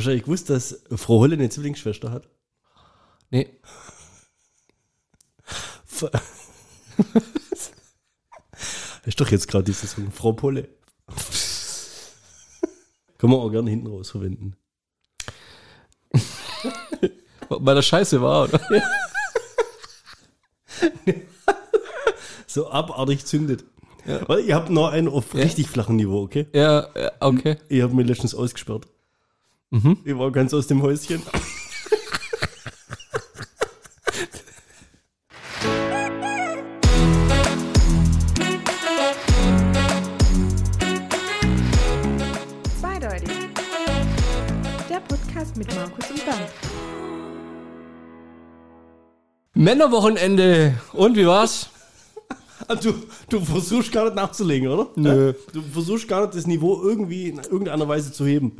Hast du eigentlich gewusst, dass Frau Holle eine Zwillingsschwester hat? Nee. ist doch jetzt gerade dieses Song, Frau Polle. Können wir auch gerne hinten raus verwenden. Weil das scheiße war, oder? So abartig zündet. Weil Ihr habt noch einen auf richtig flachem Niveau, okay? Ja, ja, okay. Ich habe mir letztens ausgesperrt. Ich war ganz aus dem Häuschen. Zweideutig. Der Podcast mit Markus und Bernd. Männerwochenende. Und wie war's? Ah, Du, du versuchst gar nicht nachzulegen, oder? Nö. Du versuchst gar nicht das Niveau irgendwie in irgendeiner Weise zu heben.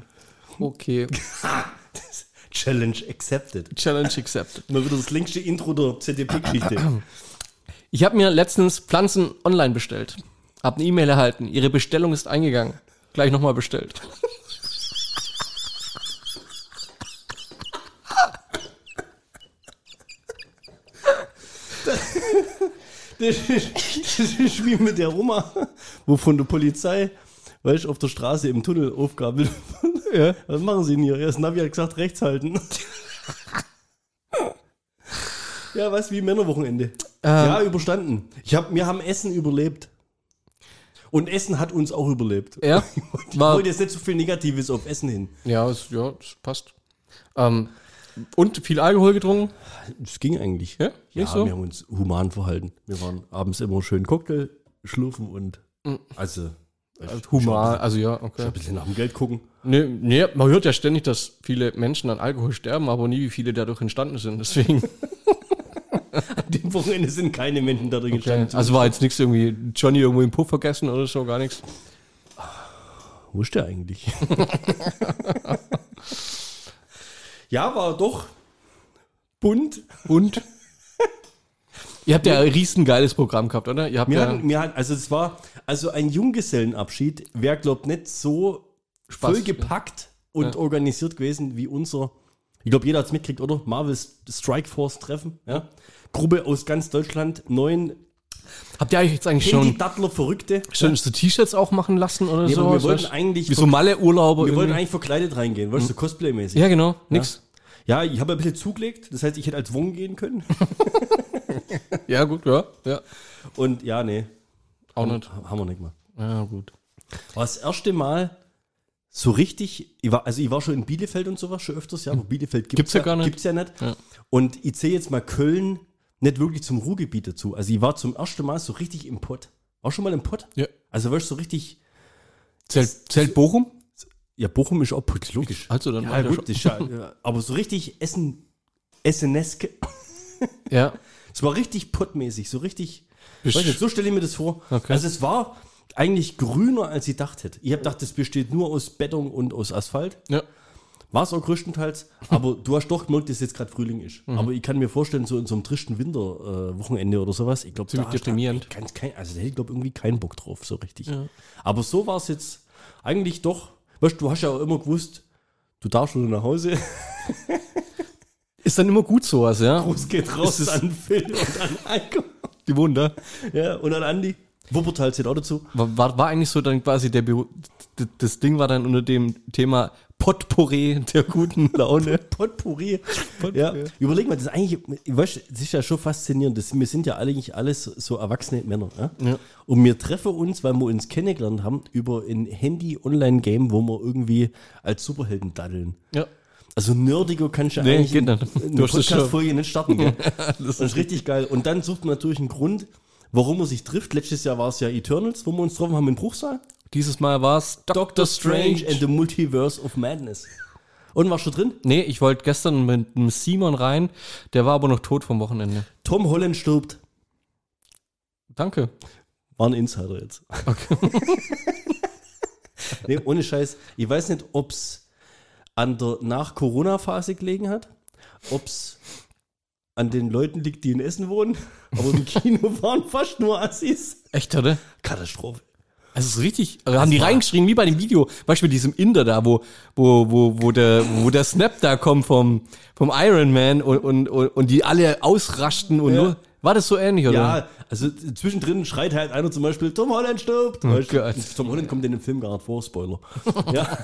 Okay. Challenge accepted. Challenge accepted. Mal wieder das längste Intro der ZDP-Geschichte. Ich habe mir letztens Pflanzen online bestellt. Hab eine E-Mail erhalten. Ihre Bestellung ist eingegangen. Gleich nochmal bestellt. Das ist, das ist wie mit der Oma, wo von der Polizei, weißt du, auf der Straße im Tunnel aufgabelt. Ja. Was machen sie denn hier? Ja, das Navi hat gesagt, rechts halten. Ja, was wie Männerwochenende. ja, überstanden. Ich hab, wir haben Essen überlebt. Und Essen hat uns auch überlebt. Ja, Ich war, wollte jetzt nicht so viel Negatives auf Essen hin. ja, es, ja, das passt. Ähm, und viel Alkohol getrunken? Es ging eigentlich. Ja, Ja, so? wir haben uns human verhalten. Wir waren abends immer schön Cocktail schlürfen und also, Also Human, also ja, okay. ein bisschen nach dem Geld gucken. Nee, nee, man hört ja ständig, dass viele Menschen an Alkohol sterben, aber nie, wie viele dadurch entstanden sind. Deswegen, An dem Wochenende sind keine Menschen dadurch entstanden. also war jetzt nichts irgendwie Johnny irgendwo im Puff vergessen oder so, gar nichts. Wo ist der eigentlich? ja, war doch bunt. Und? Ihr habt ja ein riesengeiles Programm gehabt, oder? Ihr habt Wir ja hatten, wir hatten, also es war, also ein Junggesellenabschied wäre, glaubt nicht so Spaß, vollgepackt und Ja. organisiert gewesen wie unser, ich glaube, jeder hat es mitgekriegt, oder? Marvel's Strike Force Treffen, ja? Gruppe aus ganz Deutschland, neun habt ihr eigentlich jetzt eigentlich schon, Handy-Dattler Verrückte. schon so T-Shirts auch machen lassen oder Nee, so? wir wollten Weißt eigentlich, Wie so Malle-Urlauber. wir wollten irgendwie? eigentlich verkleidet reingehen, weißt du, so Cosplay-mäßig. Ja, genau, nix. Ja, ich habe ein bisschen zugelegt, das heißt, ich hätte als Wong gehen können. Ja, gut, ja, ja. Und ja, nee, Auch nicht. haben wir nicht gemacht. Ja, gut. War das erste Mal so richtig, ich war, also ich war schon in Bielefeld und sowas schon öfters, ja, aber Bielefeld gibt's, Gibt's ja gar nicht. Gibt's ja nicht. Ja. Und ich zähle jetzt mal Köln nicht wirklich zum Ruhrgebiet dazu. Also ich war zum ersten Mal so richtig im Pott. War schon mal im Pott? Ja. Also warst du so richtig, Zählt, zählt Bochum? ja, Bochum ist auch Pott, logisch. Also dann ja, gut, ist ja, ja, aber so richtig Essen, Esseneske. Ja. Es war richtig pottmäßig, so richtig. Nicht, so stelle ich mir das vor. Okay. Also es war eigentlich grüner, als ich dachte hätte. Ich habe gedacht, das besteht nur aus Beton und aus Asphalt. Ja. War es auch größtenteils. Aber du hast doch gemerkt, dass jetzt gerade Frühling ist. Mhm. Aber ich kann mir vorstellen, so in so einem tristen Winterwochenende äh, oder sowas, ich glaube, Ziemlich deprimierend. Da, ganz kein, also da hätte ich glaube irgendwie keinen Bock drauf, so richtig. Aber so war es jetzt eigentlich doch. Weißt du, du hast ja auch immer gewusst, du darfst schon nach Hause. Ist dann immer gut sowas, ja? Gruß geht raus an Phil und an Heiko. Die wohnen da. Ja, und an Andi. Wuppertal zählt auch dazu. War, war, war eigentlich so dann quasi der d- das Ding war dann unter dem Thema Potpourri der guten Laune. Potpourri. Ja, überleg mal, das ist eigentlich, ich weiß, das ist ja schon faszinierend. Das, wir sind ja eigentlich alles so erwachsene Männer. Ja? Ja. Und wir treffen uns, weil wir uns kennengelernt haben, über ein Handy-Online-Game, wo wir irgendwie als Superhelden daddeln. Ja. Also nerdiger kannst du Nee, eigentlich geht nicht. eine schon. Podcast-Folge nicht starten. Gell? Das ist richtig geil. Und dann sucht man natürlich einen Grund, warum man sich trifft. Letztes Jahr war es ja Eternals, wo wir uns getroffen haben in Bruchsal. Dieses Mal war es Doctor Strange and the Multiverse of Madness. Und warst du drin? Nee, ich wollte gestern mit dem Simon rein, der war aber noch tot vom Wochenende. Tom Holland stirbt. Danke. War ein Insider jetzt. Okay. nee, ohne Scheiß. Ich weiß nicht, ob es an der Nach-Corona-Phase gelegen hat, ob es an den Leuten liegt, die in Essen wohnen, aber im Kino waren fast nur Assis. Echt, oder? Katastrophe. Also es ist richtig, also haben die reingeschrien, wie bei dem Video, Beispiel diesem Inder da, wo, wo, wo, wo der, wo der Snap da kommt vom, vom Iron Man und, und, und, und die alle ausrasten und Ja. nur, war das so ähnlich, oder? Ja, also zwischendrin schreit halt einer zum Beispiel, Tom Holland stirbt. Gott. Tom Holland kommt in dem Film gar nicht vor, Spoiler. ja.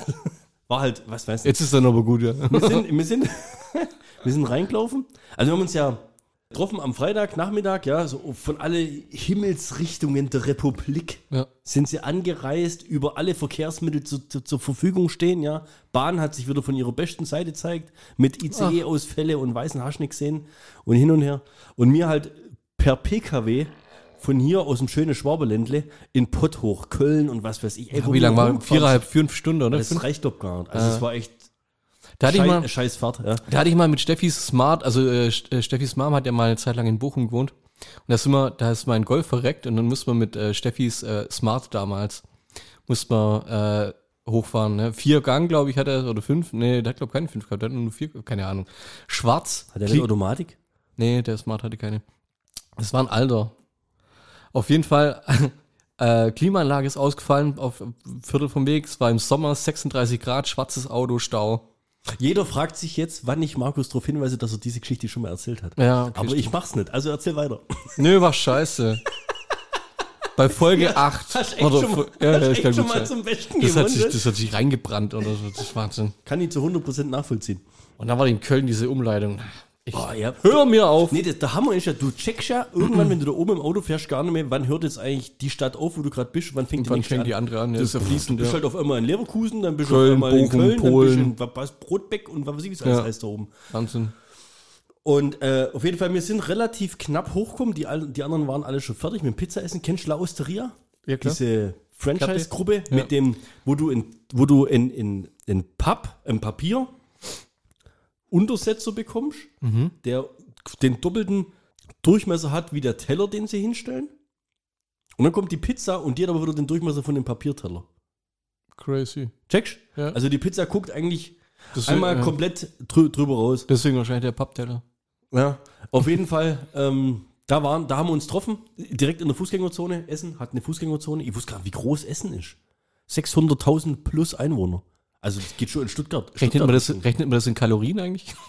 War halt, was weiß ich. Jetzt ist er aber gut, ja. Wir sind, wir sind, wir sind reingelaufen. Also wir haben uns ja getroffen am Freitag, Nachmittag, ja, so von alle Himmelsrichtungen der Republik Ja. sind sie angereist, über alle Verkehrsmittel zu, zu, zur Verfügung stehen, ja. Bahn hat sich wieder von ihrer besten Seite gezeigt, mit ICE-Ausfälle und weißen Haschnick sehen und hin und her. Und mir halt per PKW von hier aus dem schönen Schwaberländle in Pott hoch, Köln und was weiß ich. Ey, wo Wie lange war? Viereinhalb, fünf Stunden, oder? Das Fünf? reicht doch gar nicht. Also es war echt Da hatte ich mal, scheiß, scheiß Fahrt, ja. Da hatte ich mal mit Steffis Smart, also äh, äh, Steffis Mom hat ja mal eine Zeit lang in Bochum gewohnt. Und da sind wir, da ist mein Golf verreckt und dann mussten wir mit äh, Steffis äh, Smart damals, mussten wir äh, hochfahren. Ne? Vier Gang, glaube ich, hat er, oder fünf. Nee, der hat, glaube ich, keine fünf gehabt, der hat nur vier, keine Ahnung. Schwarz. Hat der Kli- eine Automatik? Nee, der Smart hatte keine. Das war ein alter. Auf jeden Fall, äh, Klimaanlage ist ausgefallen auf Viertel vom Weg. Es war im Sommer 36 Grad, schwarzes Auto, Stau. Jeder fragt sich jetzt, wann ich Markus darauf hinweise, dass er diese Geschichte schon mal erzählt hat. Ja, okay, Aber ich mach's nicht, also erzähl weiter. Nö, war scheiße. Bei Folge 8. Hast echt oder schon, mal- Fol- ja, hast ja, echt schon mal zum Besten das hat, sich, das hat sich reingebrannt oder so. Das ist Wahnsinn. Kann ich zu 100% nachvollziehen. Und dann war in Köln diese Umleitung. Ich, Boah, ja. Hör mir auf. Nee, das, der Hammer ist ja, du checkst ja irgendwann, wenn du da oben im Auto fährst, gar nicht mehr, wann hört jetzt eigentlich die Stadt auf, wo du gerade bist, wann fängt die Wann fängt die an. andere an? Du, ist ja fließend, du bist ja. halt auf einmal in Leverkusen, dann bist du auf einmal in Köln, Polen. dann bist du in Brotbeck und was weiß ich, was alles Ja. heißt da oben. Wahnsinn. Und äh, auf jeden Fall, wir sind relativ knapp hochgekommen, die, die anderen waren alle schon fertig mit dem Pizzaessen. Kennst du La Osteria? Ja, klar. Diese Franchise-Gruppe, Ja. mit dem, wo du in, wo du in, in, in Papp, im Papier Untersetzer bekommst, Mhm. der den doppelten Durchmesser hat wie der Teller, den sie hinstellen. Und dann kommt die Pizza und die hat aber wieder den Durchmesser von dem Papierteller. Crazy. Checkst? Ja. Also die Pizza guckt eigentlich Das einmal ja. komplett drü drüber raus. Deswegen wahrscheinlich der Pappteller. Ja, auf jeden Fall. Ähm, da, waren, da haben wir uns getroffen, direkt in der Fußgängerzone. Essen hat eine Fußgängerzone. Ich wusste gar nicht, wie groß Essen ist. 600.000 plus Einwohner. Also das geht schon in Stuttgart. Rechnet Stuttgart man, das, rechnet man das in Kalorien eigentlich?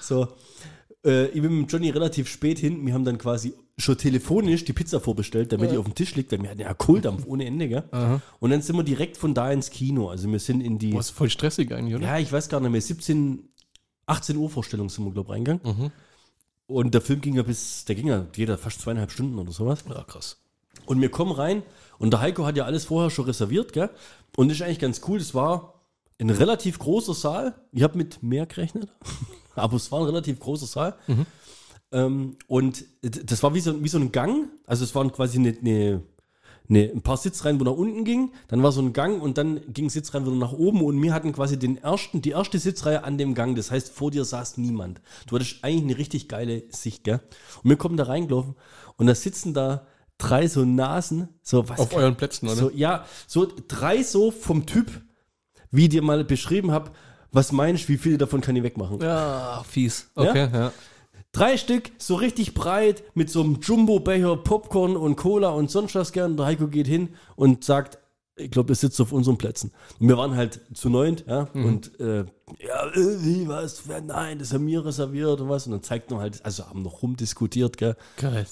So. Äh, ich bin mit Johnny relativ spät hin. Wir haben dann quasi schon telefonisch die Pizza vorbestellt, damit die auf dem Tisch liegt, weil wir hatten ja Kohldampf ohne Ende, gell? Und dann sind wir direkt von da ins Kino. Also wir sind in die, ist voll stressig eigentlich, oder? ja, ich weiß gar nicht mehr, 17, 18 Uhr Vorstellung sind wir, glaube ich, reingegangen. Mhm. Und der Film ging ja bis, der ging ja jeder fast zweieinhalb Stunden oder sowas. Ja, krass. Und wir kommen rein und der Heiko hat ja alles vorher schon reserviert, gell? Und das ist eigentlich ganz cool. Das war ein relativ großer Saal. Ich habe mit mehr gerechnet, aber es war ein relativ großer Saal. Ähm, und das war wie so, wie so ein Gang. Also es waren quasi eine, eine, eine, ein paar Sitzreihen, wo nach unten ging. Dann war so ein Gang und dann ging Sitzreihen wieder nach oben. Und wir hatten quasi den ersten, die erste Sitzreihe an dem Gang. Das heißt, vor dir saß niemand. Du hattest eigentlich eine richtig geile Sicht, gell? Und wir kommen da reingelaufen und da sitzen da drei so Nasen, so was Auf euren Plätzen, oder? so, ja, so drei so vom Typ, wie ich dir mal beschrieben habe, was meinst du, wie viele davon kann ich wegmachen? Ja, fies. Okay, ja. Drei Stück, so richtig breit, mit so einem Jumbo-Becher Popcorn und Cola und sonst was gern. Der Heiko geht hin und sagt, ich glaube, ihr sitzt auf unseren Plätzen. Und wir waren halt zu neunt, ja, und äh, ja, wie, was, nein, das haben wir reserviert und was. Und dann zeigt man halt, also haben noch rumdiskutiert, gell. Geil.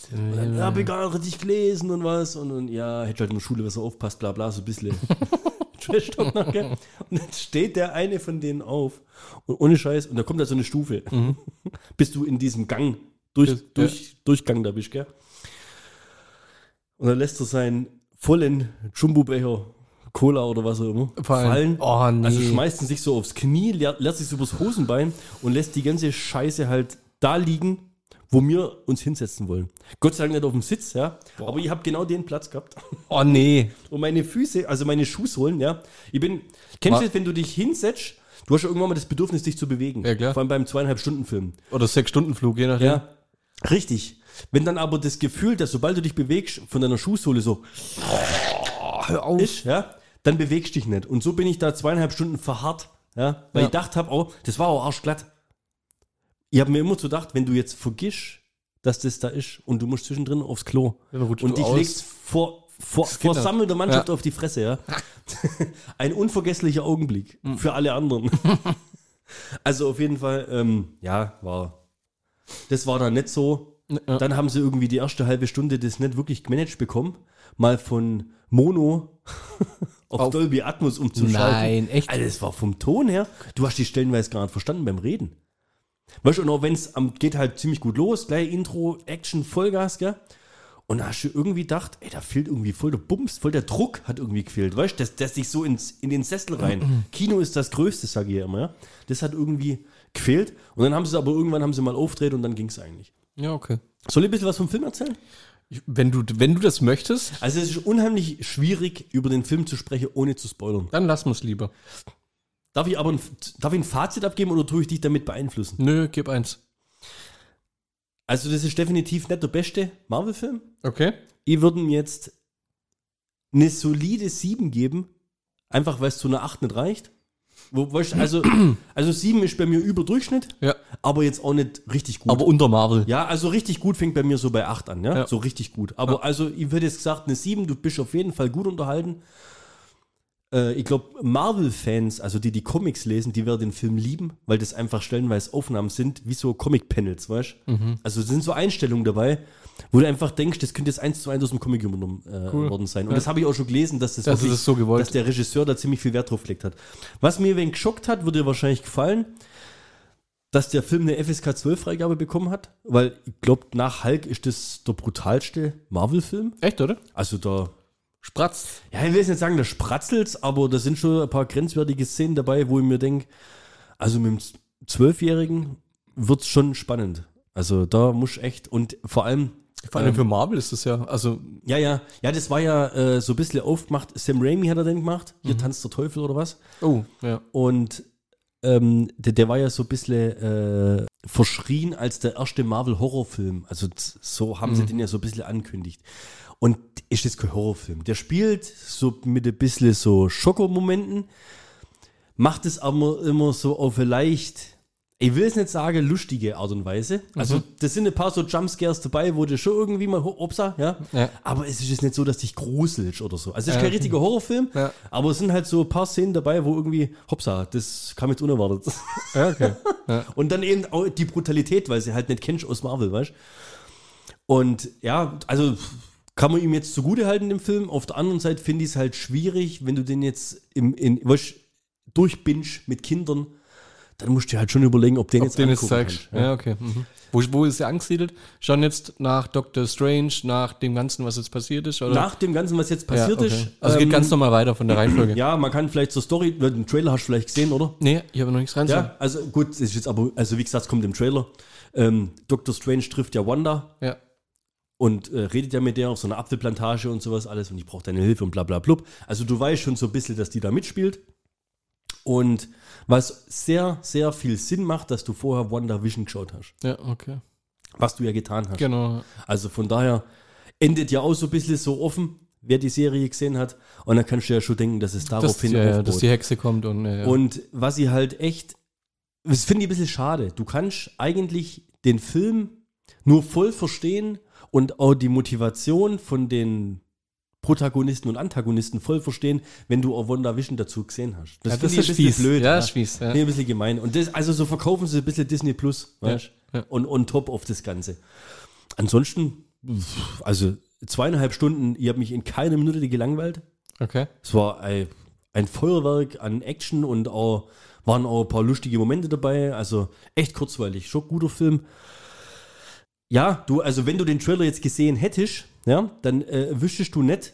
Ja, hab ich gar nicht richtig gelesen und was. Und, und ja, hätte halt in der Schule besser aufpasst, bla bla, so ein bisschen. Trash-Talk gell? Und dann steht der eine von denen auf. Und ohne Scheiß, und da kommt da so eine Stufe. Bis du in diesem Gang, durch, Das- durch, Durchgang da bist, gell? Und dann lässt er seinen vollen Jumbo-Becher Cola oder was auch immer Fallen. Oh, nee. Also schmeißt ihn sich so aufs Knie, leert sich so übers Hosenbein und lässt die ganze Scheiße halt da liegen, wo wir uns hinsetzen wollen. Gott sei Dank nicht auf dem Sitz, ja. Aber ich habe genau den Platz gehabt. Oh, nee. Und meine Füße, also meine Schuhsohlen, ja. Ich bin, kennst du das, wenn du dich hinsetzt, du hast ja irgendwann mal das Bedürfnis, dich zu bewegen. Ja, klar. Vor allem beim zweieinhalb Stunden Film. Oder Sechs-Stunden-Flug, je nachdem. Ja. Richtig. Wenn dann aber das Gefühl, dass sobald du dich bewegst, von deiner Schuhsohle so Hör auf. ist, ja, dann bewegst du dich nicht. Und so bin ich da zweieinhalb Stunden verharrt, ja, weil Ja. ich gedacht habe, oh, das war auch arschglatt. Ich habe mir immer so gedacht, wenn du jetzt vergisst, dass das da ist und du musst zwischendrin aufs Klo. Und dich aus. legst vor, vor, vor sammelnder Mannschaft Ja. auf die Fresse, ja. Ein unvergesslicher Augenblick Hm. für alle anderen. also auf jeden Fall, ähm, ja, war. Das war dann nicht so. Ja. Dann haben sie irgendwie die erste halbe Stunde das nicht wirklich gemanagt bekommen. Mal von Mono auf, Auf- Dolby Atmos umzuschalten. Nein, echt? Also das war vom Ton her. Du hast die stellenweise gar nicht verstanden beim Reden. Weißt du, und auch wenn es geht halt ziemlich gut los, gleich Intro, Action, Vollgas, gell? Und da hast du irgendwie gedacht, ey, da fehlt irgendwie voll der Bums, voll der Druck hat irgendwie gefehlt, weißt du, dass, dass dich so ins, in den Sessel rein. Kino ist das Größte, sage ich ja immer, ja. Das hat irgendwie gefehlt. Und dann haben sie es aber irgendwann haben sie mal aufgedreht und dann ging es eigentlich. Ja, okay. Soll ich ein bisschen was vom Film erzählen? Wenn du, wenn du das möchtest, Also es ist unheimlich schwierig, über den Film zu sprechen, ohne zu spoilern. dann lass uns lieber. Darf ich aber ein, darf ich ein Fazit abgeben oder tue ich dich damit beeinflussen? Nö, gib eins. Also das ist definitiv nicht der beste Marvel-Film. Okay. Ich würde ihm jetzt eine solide 7 geben, einfach weil es zu einer 8 nicht reicht. Wo, weißt, also, also 7 ist bei mir über Durchschnitt, Ja. aber jetzt auch nicht richtig gut. Aber unter Marvel. ja, also richtig gut fängt bei mir so bei 8 an, ja? Ja. So richtig gut. Aber also, ich würde jetzt gesagt, eine 7, du bist auf jeden Fall gut unterhalten. Äh, ich glaube, Marvel-Fans, also die die Comics lesen, die werden den Film lieben, weil das einfach stellenweise Aufnahmen sind, wie so Comic-Panels, weißt du? Mhm. Also sind so Einstellungen dabei, wo du einfach denkst, das könnte jetzt eins zu eins aus dem Comic übernommen äh, Cool. worden sein. Und das habe ich auch schon gelesen, dass das, Das ist so gewollt. dass der Regisseur da ziemlich viel Wert drauf gelegt hat. Was mir ein wenig geschockt hat, würde dir wahrscheinlich gefallen, dass der Film eine FSK 12 Freigabe bekommen hat, weil ich glaube, nach Hulk ist das der brutalste Marvel-Film. Echt, oder? Also da, Spratz. ja, ich will jetzt nicht sagen, da spratzelt's, aber da sind schon ein paar grenzwertige Szenen dabei, wo ich mir denke, also mit dem Zwölfjährigen wird's schon spannend. Also da muss echt und vor allem Vor allem für Marvel ist das ja, also, ja, ja, ja, das war ja äh, so ein bisschen aufgemacht. Sam Raimi hat er den gemacht. Hier tanzt der Teufel oder was. oh, ja. Und ähm, der, der war ja so ein bisschen äh, verschrien als der erste Marvel-Horrorfilm. Also so haben sie den ja so ein bisschen ankündigt. Und ist das kein Horrorfilm. Der spielt so mit ein bisschen so Schokomomenten, macht es aber immer so auf leicht, ich will es nicht sagen, lustige Art und Weise. Also, das sind ein paar so Jumpscares dabei, wo du schon irgendwie mal, opsa, ja. Ja. Aber es ist jetzt nicht so, dass dich gruselst oder so. Also, es ist Ja, kein richtiger Horrorfilm, Ja. aber es sind halt so ein paar Szenen dabei, wo irgendwie, hopsa, das kam jetzt unerwartet. Ja, okay. Und dann eben auch die Brutalität, weil sie halt nicht kennst aus Marvel, weißt Und ja, also kann man ihm jetzt zugute halten, dem Film. Auf der anderen Seite finde ich es halt schwierig, wenn du den jetzt im, in, weißt, durchbingst mit Kindern, dann musst du dir halt schon überlegen, ob den Ob jetzt den angucken zeigst. kannst, Ja, okay. Mhm. Wo, wo ist er angesiedelt? Schon jetzt nach Doctor Strange, nach dem Ganzen, was jetzt passiert ist? Oder? Nach dem Ganzen, was jetzt ja, passiert okay. ist. Also ähm, geht ganz normal weiter von der Reihenfolge. Ja, man kann vielleicht zur Story, den Trailer hast du vielleicht gesehen, oder? Nee, ich habe noch nichts rein. Ja, also gut, es ist jetzt aber, also wie gesagt, es kommt im Trailer. Ähm, Doctor Strange trifft ja Wanda ja. und äh, redet ja mit der auf so einer Apfelplantage und sowas alles und ich brauche deine Hilfe und bla bla blub. Also du weißt schon so ein bisschen, dass die da mitspielt. Und was sehr, sehr viel Sinn macht, dass du vorher WandaVision geschaut hast. Ja, okay. Was du ja getan hast. Genau. Also von daher endet ja auch so ein bisschen so offen, wer die Serie gesehen hat. Und dann kannst du ja schon denken, dass es daraufhin ja, ja, aufbaut. dass die Hexe kommt und, äh, ja. Und was ich halt echt, das finde ich ein bisschen schade. Du kannst eigentlich den Film nur voll verstehen und auch die Motivation von den Protagonisten und Antagonisten voll verstehen, wenn du auch WandaVision dazu gesehen hast. ja, finde ich ein bisschen blöd. Ja, ist fies. Ja. Ich ein bisschen gemein. Und das, also so verkaufen sie ein bisschen Disney Plus, weißt ja. Und on top auf das Ganze. Ansonsten, also zweieinhalb Stunden, ich habe mich in keiner Minute gelangweilt. Okay. Es war ein, ein Feuerwerk an Action und auch, waren auch ein paar lustige Momente dabei. Also echt kurzweilig, schon guter Film. Ja, du, also wenn du den Trailer jetzt gesehen hättest, ja, dann äh, wüsstest du nicht,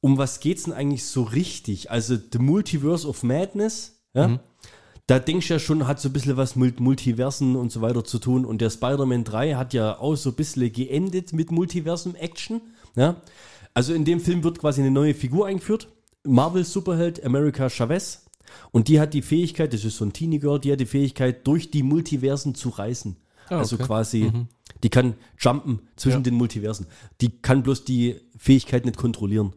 um was geht's denn eigentlich so richtig? Also The Multiverse of Madness, ja, da denkst du ja schon, hat so ein bisschen was mit Multiversen und so weiter zu tun. Und der Spider-Man 3 hat ja auch so ein bisschen geendet mit Multiversum-Action. Ja? Also in dem Film wird quasi eine neue Figur eingeführt. Marvel Superheld America Chavez. Und die hat die Fähigkeit, das ist so ein Teenie Girl, die hat die Fähigkeit, durch die Multiversen zu reisen. Ah, Also okay. quasi, die kann jumpen zwischen Ja. den Multiversen. Die kann bloß die Fähigkeit nicht kontrollieren.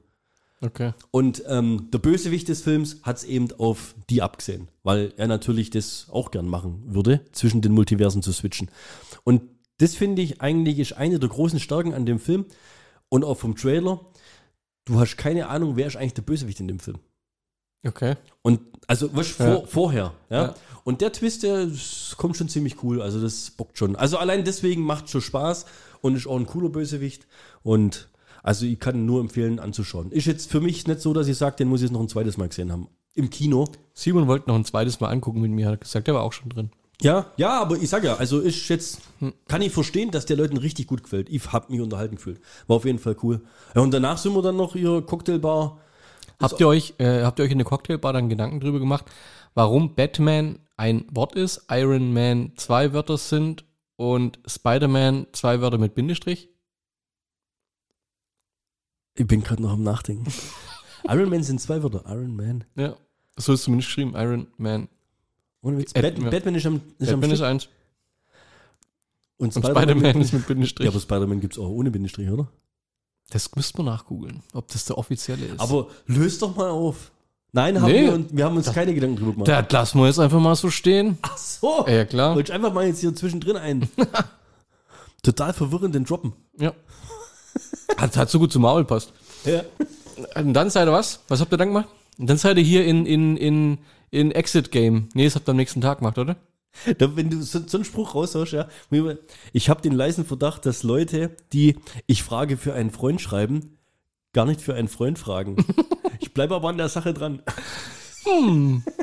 Okay. Und ähm, der Bösewicht des Films hat es eben auf die abgesehen, weil er natürlich das auch gern machen würde, zwischen den Multiversen zu switchen. Und das finde ich eigentlich ist eine der großen Stärken an dem Film und auch vom Trailer. Du hast keine Ahnung, wer ist eigentlich der Bösewicht in dem Film. Okay. Und also was vor, Ja. vorher, ja? Ja. Und der Twist, der kommt schon ziemlich cool. Also das bockt schon. Also allein deswegen macht schon Spaß und ist auch ein cooler Bösewicht. Und also ich kann nur empfehlen anzuschauen. Ist jetzt für mich nicht so, dass ich sage, den muss ich jetzt noch ein zweites Mal gesehen haben. Im Kino. Simon wollte noch ein zweites Mal angucken mit mir, hat gesagt, der war auch schon drin. Ja, ja, aber ich sag ja, also ist jetzt, kann ich verstehen, dass der Leuten richtig gut gefällt. Ich hab mich unterhalten gefühlt. War auf jeden Fall cool. Ja, und danach sind wir dann noch ihr Cocktailbar. Habt ihr euch, äh, habt ihr euch in der Cocktailbar dann Gedanken drüber gemacht, warum Batman ein Wort ist, Iron Man zwei Wörter sind und Spider-Man zwei Wörter mit Bindestrich? Ich bin gerade noch am Nachdenken. Iron Man sind zwei Wörter. Iron Man. Ja. So ist zumindest geschrieben, Iron Man. Ohne Witz. Ed- Bat ja. Batman ist am, ist am Batman ist Stück. eins Und und Spider-Man ist mit Ja, Bindestrich. aber Spider-Man gibt es auch ohne Bindestrich, oder? Das müsste man nachgoogeln, ob das der offizielle ist. Aber löst doch mal auf. Nein, haben Nee. wir, und wir haben uns keine Gedanken drüber gemacht. das lassen wir jetzt einfach mal so stehen. Ach so. Ja, klar. Wollte ich einfach mal jetzt hier zwischendrin einen total verwirrenden droppen. Ja. Hat, hat so gut zum Maul passt. Ja. Und dann seid ihr was? Was habt ihr dann gemacht? Und dann seid ihr hier in, in, in, in Exit Game. Nee, das habt ihr am nächsten Tag gemacht, oder? Da, wenn du so, so einen Spruch raushaust, ja. Ich habe den leisen Verdacht, dass Leute, die ich frage für einen Freund schreiben, gar nicht für einen Freund fragen. ich bleibe aber an der Sache dran. Hm.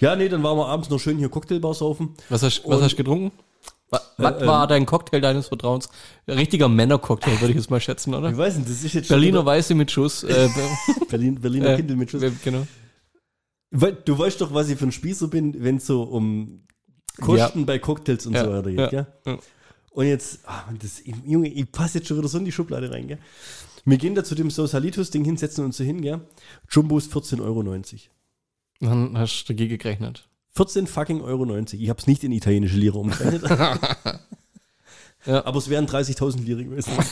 Ja, nee, dann waren wir abends noch schön hier Cocktailbar saufen. Was hast, was hast du getrunken? Was, was äh, war dein Cocktail deines Vertrauens? Richtiger Männercocktail, würde ich jetzt mal schätzen, Ich oder? weiß nicht, das ist jetzt Berliner Weiße mit Schuss. Äh, Berlin, Berliner äh, Kindle mit Schuss. Genau. Du weißt doch, was ich für ein Spießer bin, wenn es so um Kosten bei Cocktails und Ja, so weiter geht, ja, ja. Und jetzt, Mann, das, Junge, ich passe jetzt schon wieder so in die Schublade rein, gell? Wir gehen da zu dem Sosalitus-Ding hinsetzen und so hin, gell? Jumbos 14,90 Euro. Dann hast du dagegen gerechnet. 14 fucking Euro 90. Ich habe es nicht in italienische Lira umgerechnet. Ja. Aber es wären 30.000 Lira gewesen.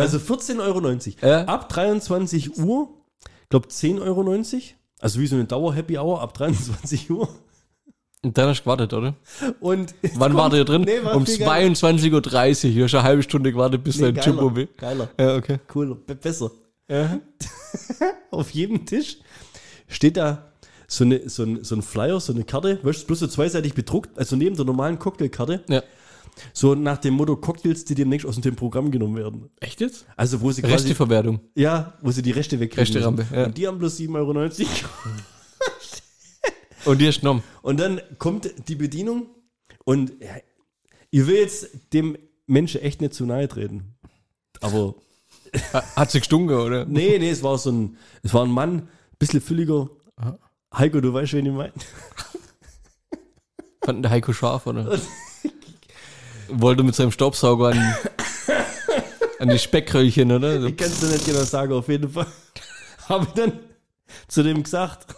Also 14,90 Euro. Ja. Ab 23 Uhr, glaube 10,90 Euro. Also wie so eine Dauer-Happy Hour ab 23 Uhr. Und dann hast du gewartet, oder? Und Wann war der drin? Nee, um viel geiler. 22.30 Uhr. Du hast eine halbe Stunde gewartet, bis Nee, dein Jumbo will. geiler, Ja, okay. cooler, be besser. Ja. Auf jedem Tisch steht da so, eine, so, ein, so ein Flyer, so eine Karte, weißt du, bloß so zweiseitig bedruckt, also neben der normalen Cocktailkarte, ja. So nach dem Motto Cocktails, die demnächst aus dem Programm genommen werden. Echt jetzt? Also wo sie quasi, Resteverwertung. ja, wo sie die Rechte wegkriegen. Resterampe, müssen. ja. Und die haben bloß 7,90 Euro. Und die du genommen. Und dann kommt die Bedienung und ja, ich will jetzt dem Menschen echt nicht zu nahe treten. Aber Ha- Hat sie gestunken, oder? nee, nee, es war so ein, es war ein Mann, bisschen fülliger. Aha. Heiko, du weißt, wen ich meine. Fanden der Heiko scharf, oder? Wollte mit seinem Staubsauger an, an die Speckröllchen, oder? Ich kann es dir nicht genau sagen, auf jeden Fall. Habe ich dann zu dem gesagt,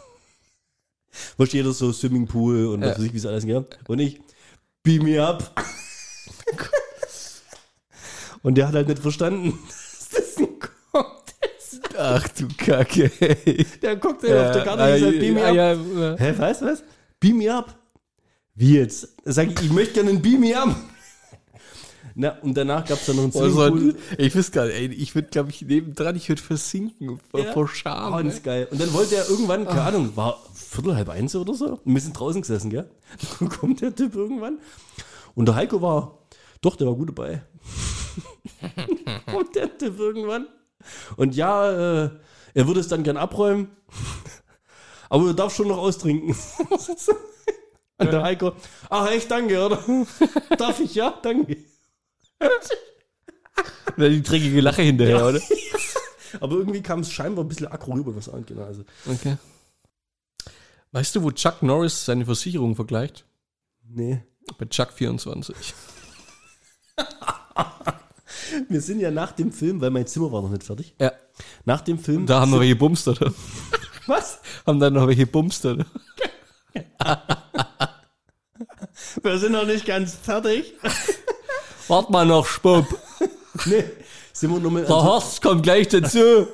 was jeder so Swimmingpool und was Ja. weiß ich, wie es alles geht. Und ich, beam me up. und der hat halt nicht verstanden, dass das ein Cocktail ist. Ach du Kacke. Der Cocktail auf der Karte ja, gesagt, beam me ja, up. ja, ja. Hä, weißt du was? Beam me up. Wie jetzt? Sag ich, ich möchte gerne einen Beam me up. Na, und danach gab es dann noch einen Also, Swimmingpool. ich wüsste gar nicht, ey, ich würde, glaube ich, nebendran, ich würde versinken vor, Ja. vor Scham. Oh, das ist geil. Und dann wollte er irgendwann, keine Ahnung, war Viertel, halb eins oder so. Und wir sind draußen gesessen, gell? Dann kommt der Typ irgendwann. Und der Heiko war, doch, der war gut dabei. kommt der Typ irgendwann. Und ja, äh, er würde es dann gern abräumen. Aber du darfst schon noch austrinken. Und der Heiko, ach echt, danke, oder? Darf ich? Ja, danke. Oder die dreckige Lache hinterher, Ja. oder? Aber irgendwie kam es scheinbar ein bisschen aggro rüber, was an, genau. Also, Okay. Weißt du, wo Chuck Norris seine Versicherung vergleicht? nee. Bei Chuck 24. Wir sind ja nach dem Film, weil mein Zimmer war noch nicht fertig. Ja. Nach dem Film. Da haben wir welche bumst, oder? was? Haben dann noch welche bumst, oder? Wir sind noch nicht ganz fertig. Wart mal noch, Spub. Nee. Sind wir nochmal. Der Horst kommt gleich dazu.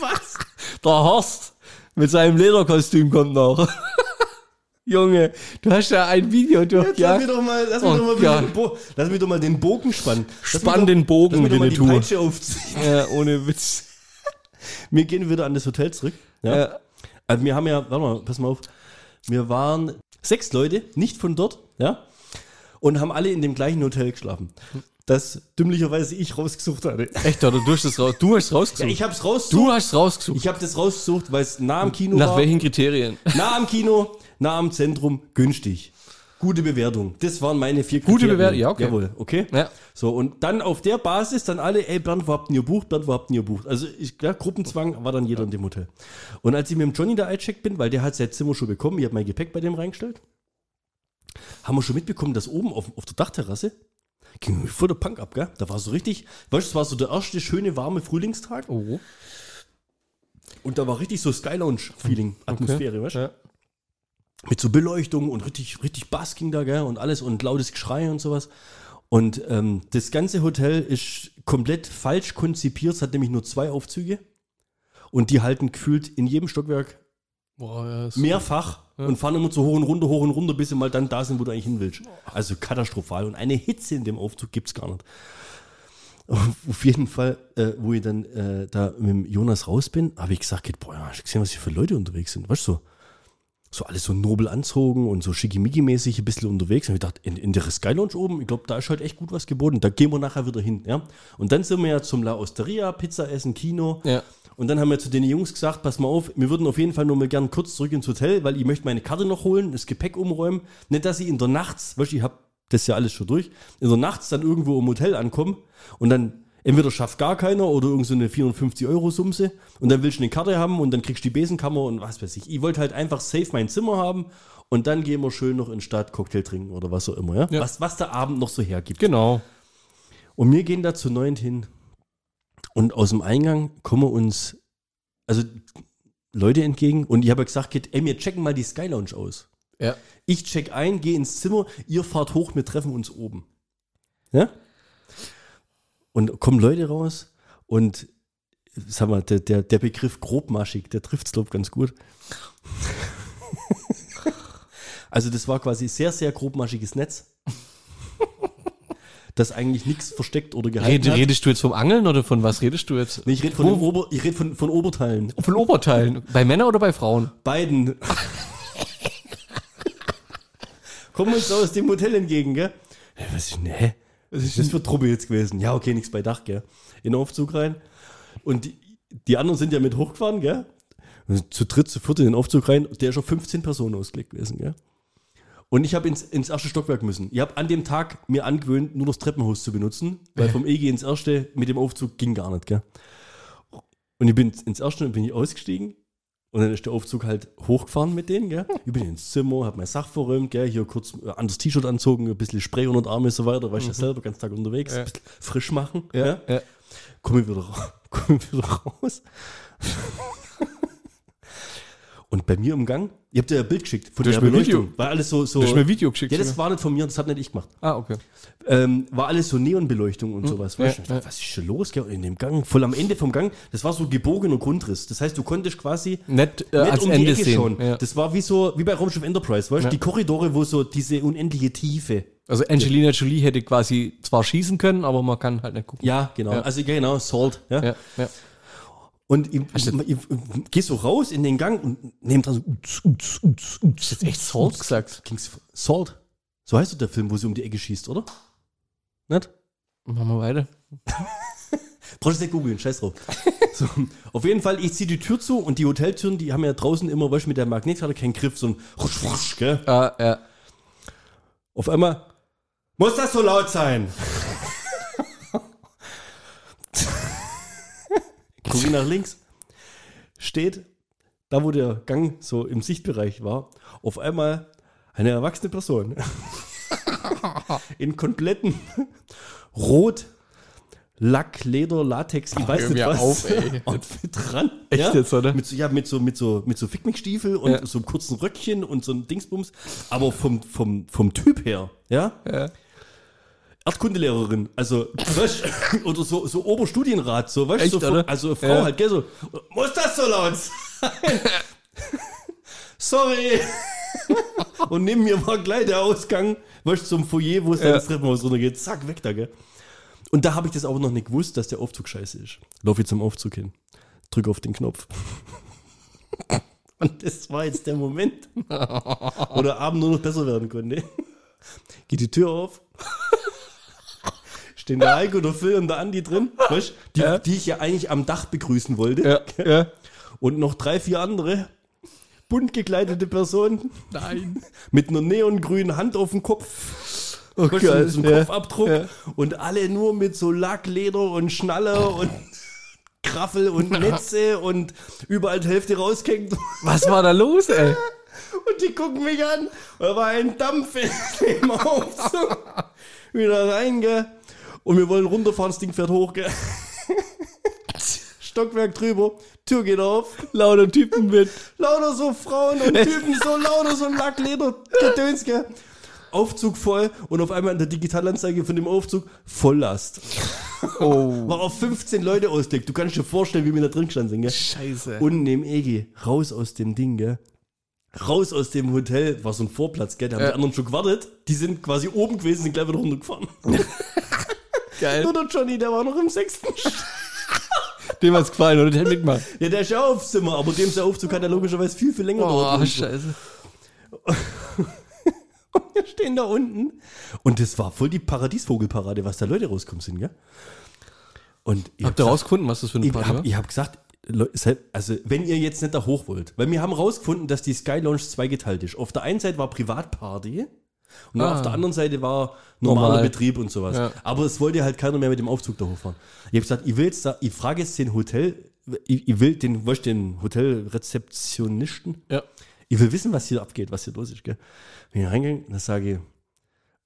was? Der Horst mit seinem Lederkostüm kommt noch. Junge, du hast da ein Video Jetzt lass durchgejagt. mich doch mal, lass Oh mich doch mal, den Bo lass mich doch mal den Bogen spannen. Lass Spann doch- den Bogen lass mich mit doch mal die. Peitsche aufziehen. Ja, ohne Witz. Wir gehen wieder an das Hotel zurück. Ja. Ja. Also wir haben ja, warte mal, pass mal auf. Wir waren sechs Leute, nicht von dort, ja, und haben alle in dem gleichen Hotel geschlafen. Das dümmlicherweise ich rausgesucht hatte. Echt, oder du hast es raus, du hast es Ja, rausgesucht. ich habe es rausgesucht. du hast es rausgesucht. Ich habe das rausgesucht, weil es nah am Kino Nach war. welchen Kriterien? Nah am Kino, nah am Zentrum, günstig. Gute Bewertung. Das waren meine vier Gute Kriterien. Bewertung, ja, okay. Jawohl, okay. Ja. So, und dann auf der Basis dann alle, ey, Bernd, wo habt ihr gebucht? Bernd, wo habt ihr gebucht? Also, ich, ja, Gruppenzwang war dann jeder in dem Hotel. Und als ich mit dem Johnny da eingecheckt bin, weil der hat sein Zimmer schon bekommen, ich habe mein Gepäck bei dem reingestellt, haben wir schon mitbekommen, dass oben auf, auf der Dachterrasse ging mir voll der Punk ab, gell? Da war so richtig, weißt du, es war so der erste schöne, warme Frühlingstag Oh. und da war richtig so Sky Lounge-Feeling, Atmosphäre, weißt du? Ja. mit so Beleuchtung und richtig, richtig Bass ging da, gell, und alles und lautes Geschrei und sowas. Und ähm, das ganze Hotel ist komplett falsch konzipiert. Es hat nämlich nur zwei Aufzüge. Und die halten gefühlt in jedem Stockwerk Boah, ja, ist- und fahren immer so hoch und runter, hoch und runter, bis sie mal dann da sind, wo du eigentlich hin willst. Also katastrophal. Und eine Hitze in dem Aufzug gibt's gar nicht. Auf jeden Fall, äh, wo ich dann äh, da mit dem Jonas raus bin, habe ich gesagt, boah, ja, du gesehen, was hier für Leute unterwegs sind? Weißt du, so, so alles so nobel anzogen und so schickimicki-mäßig ein bisschen unterwegs. Und ich dachte, in, in der Sky Lounge oben, ich glaube, da ist halt echt gut was geboten. Da gehen wir nachher wieder hin. Ja? Und dann sind wir ja zum La Osteria, Pizza essen, Kino. Ja. Und dann haben wir zu den Jungs gesagt, pass mal auf, wir würden auf jeden Fall nur mal gern kurz zurück ins Hotel, weil ich möchte meine Karte noch holen, das Gepäck umräumen. Nicht, dass ich in der Nachts, weißt du, ich hab das ja alles schon durch, in der Nachts dann irgendwo im Hotel ankomme und dann entweder schafft gar keiner oder irgend so eine 450 Euro Sumse und dann willst du eine Karte haben und dann kriegst du die Besenkammer und was weiß ich. Ich wollte halt einfach safe mein Zimmer haben und dann gehen wir schön noch in Stadt Cocktail trinken oder was auch immer, ja? Ja. Was, was der Abend noch so hergibt. Genau. Und wir gehen da zu neunt hin. Und aus dem Eingang kommen uns, also Leute entgegen. Und ich habe gesagt, geht, ey, wir checken mal die Sky Lounge aus. Ja. Ich check ein, gehe ins Zimmer, ihr fahrt hoch, wir treffen uns oben. Ja? Und kommen Leute raus und sag mal, der, der, der Begriff grobmaschig, der trifft es, glaube ich, ganz gut. also das war quasi sehr, sehr grobmaschiges Netz. Das eigentlich nichts versteckt oder gehalten Red, redest du jetzt vom Angeln oder von was redest du jetzt? Nee, ich rede von, Ober, ich red von, von Oberteilen. Von Oberteilen. bei Männern oder bei Frauen? Beiden. Kommen uns aus dem Hotel entgegen, gell? Ja, Was ist denn, hä? Was ist das für Truppe jetzt gewesen? Ja, okay, nichts bei Dach, gell? In den Aufzug rein. Und die, die anderen sind ja mit hochgefahren, gell? Zu dritt, zu viert in den Aufzug rein. Der ist auf 15 Personen ausgelegt gewesen, gell? Und ich habe ins, ins erste Stockwerk müssen. Ich habe an dem Tag mir angewöhnt, nur das Treppenhaus zu benutzen, weil vom EG ins erste mit dem Aufzug ging gar nicht, gell? Und ich bin ins erste und bin ich ausgestiegen. Und dann ist der Aufzug halt hochgefahren mit denen, gell? Ich bin ins Zimmer, hab mein Sach verräumt, gell? Hier kurz äh, anderes T-Shirt anzogen, ein bisschen Spray unter den Arme und so weiter, weißt du ja selber, ganz Tag unterwegs, ein bisschen frisch machen, ja? ja. Komm ich wieder, komm ich wieder raus. Und bei mir im Gang, ihr habt ja ein Bild geschickt von Du der Beleuchtung. Video- War alles so, so. Du hast mir ein Video geschickt Ja, das war nicht von mir, das hat nicht ich gemacht. Ah, okay. Ähm, war alles so Neonbeleuchtung und sowas. Weißt ja, du? ja. Was ist schon los? Gell? In dem Gang, voll am Ende vom Gang, das war so gebogener Grundriss. Das heißt, du konntest quasi Nett, äh, nicht als um Ende die Ecke sehen. schauen. Ja. Das war wie so, wie bei Raumschiff Enterprise, weißt du? Die Korridore, wo so diese unendliche Tiefe. Also Angelina Jolie hätte quasi zwar schießen können, aber man kann halt nicht gucken. Ja, genau. Also genau, Salt. Ja. Ja, ja. Und ich, ich, ich, ich geh so raus in den Gang und nehme dran so uts, uts, uts, uts. Jetzt echt Salt gesagt. King's Salt. So heißt doch der Film, wo sie um die Ecke schießt, oder? Nicht? Machen wir weiter. Brauchst du nicht googeln, scheiß drauf. so, auf jeden Fall, ich zieh die Tür zu und die Hoteltüren, die haben ja draußen immer, weißt du, mit der Magnetkarte keinen Griff, so ein rusch, rusch, gell? Ah, ja. Auf einmal, muss das so laut sein? Guck ich nach links, steht, da wo der Gang so im Sichtbereich war, auf einmal eine erwachsene Person. In kompletten Rot, Lack, Leder, Latex, ich weiß hör nicht was. auf, ey. Outfit dran. Echt ja? jetzt, oder? Mit so, ja, mit so, mit so, mit so Fickmickstiefel und Ja. so einem kurzen Röckchen und so einem Dingsbums. Aber vom, vom, vom Typ her, ja, ja. Erdkundelehrerin, also, weißt, oder so, so Oberstudienrat, so, weißt du, so, also Frau Ja. halt, gell, so, muss das so laut sein? Sorry. Und neben mir war gleich der Ausgang, weißt du, zum Foyer, wo es dann Ja. das Treppenhaus runtergeht. Zack, weg da, gell? Und da habe ich das aber noch nicht gewusst, dass der Aufzug scheiße ist. Lauf ich zum Aufzug hin, drück auf den Knopf. Und das war jetzt der Moment, wo der Abend nur noch besser werden konnte. Geht die Tür auf. Stehen der Heiko, der Phil und der Andi drin, weißt, die, Ja. die ich ja eigentlich am Dach begrüßen wollte. Ja, ja. Und noch drei, vier andere bunt gekleidete Personen Nein. mit einer neongrünen Hand auf dem Kopf. Oh Gott, so ja. Kopfabdruck. Ja. Und alle nur mit so Lackleder und Schnalle und Kraffel und Netze und überall die Hälfte raushängt. Was war da los, ey? Und die gucken mich an. Da war ein Dampf im Aufzug. Wieder rein, gell. Und wir wollen runterfahren, das Ding fährt hoch, gell. Stockwerk drüber, Tür geht auf. Lauter Typen mit. Lauter so Frauen und Typen, so lauter so Lackleder, Gedöns, gell. Aufzug voll und auf einmal in der Digitalanzeige von dem Aufzug Volllast. Oh. War auf 15 Leute ausgelegt. Du kannst dir vorstellen, wie wir da drin gestanden sind, gell. Scheiße. Unten neben EG, raus aus dem Ding, gell. Raus aus dem Hotel, war so ein Vorplatz, gell. Da haben Ja. die anderen schon gewartet. Die sind quasi oben gewesen, sind gleich wieder runtergefahren. Geil. Nur der Johnny, der war noch im sechsten. Dem hat's gefallen, oder? Der hat mitgemacht. Ja, der ist ja aufs Zimmer, aber dem sein Aufzug hat ja logischerweise viel, viel länger Oh, gedauert. scheiße. Wir stehen da unten. Und das war voll die Paradiesvogelparade, was da Leute rauskommen sind, gell? Und ich Habt ihr rausgefunden, was das für eine hab, war? ich hab gesagt, seid- also wenn ihr jetzt nicht da hoch wollt, weil wir haben rausgefunden, dass die Sky Lounge zweigeteilt ist. Auf der einen Seite war Privatparty und Ah. auf der anderen Seite war normaler Normal. Betrieb und sowas. Ja. Aber es wollte halt keiner mehr mit dem Aufzug da hochfahren. Ich habe gesagt, ich will jetzt da, ich frage jetzt den Hotel, ich, ich will den, weißt den Hotelrezeptionisten, Ja. ich will wissen, was hier abgeht, was hier los ist, gell? Wenn ich reingehe, dann sage ich,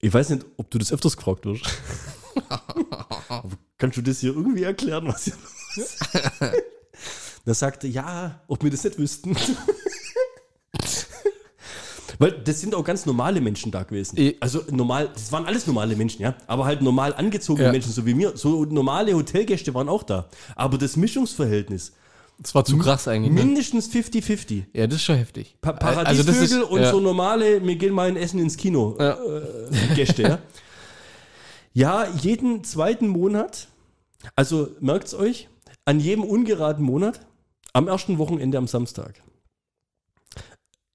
ich weiß nicht, ob du das öfters gefragt wirst. Kannst du das hier irgendwie erklären, was hier los ist? Dann sagte, ja, ob wir das nicht wüssten. Weil das sind auch ganz normale Menschen da gewesen. Eh. Also normal, das waren alles normale Menschen, ja. Aber halt normal angezogene Ja. Menschen, so wie mir. So normale Hotelgäste waren auch da. Aber das Mischungsverhältnis, Das war zu krass eigentlich. Ne? mindestens 50-50. Ja, das ist schon heftig. Pa Also Paradiesvögel ist- und ja. so normale, wir gehen mal ein Essen ins Kino. Ja. Äh, Gäste, ja. Ja, jeden zweiten Monat, also merkt's euch, an jedem ungeraden Monat, am ersten Wochenende am Samstag,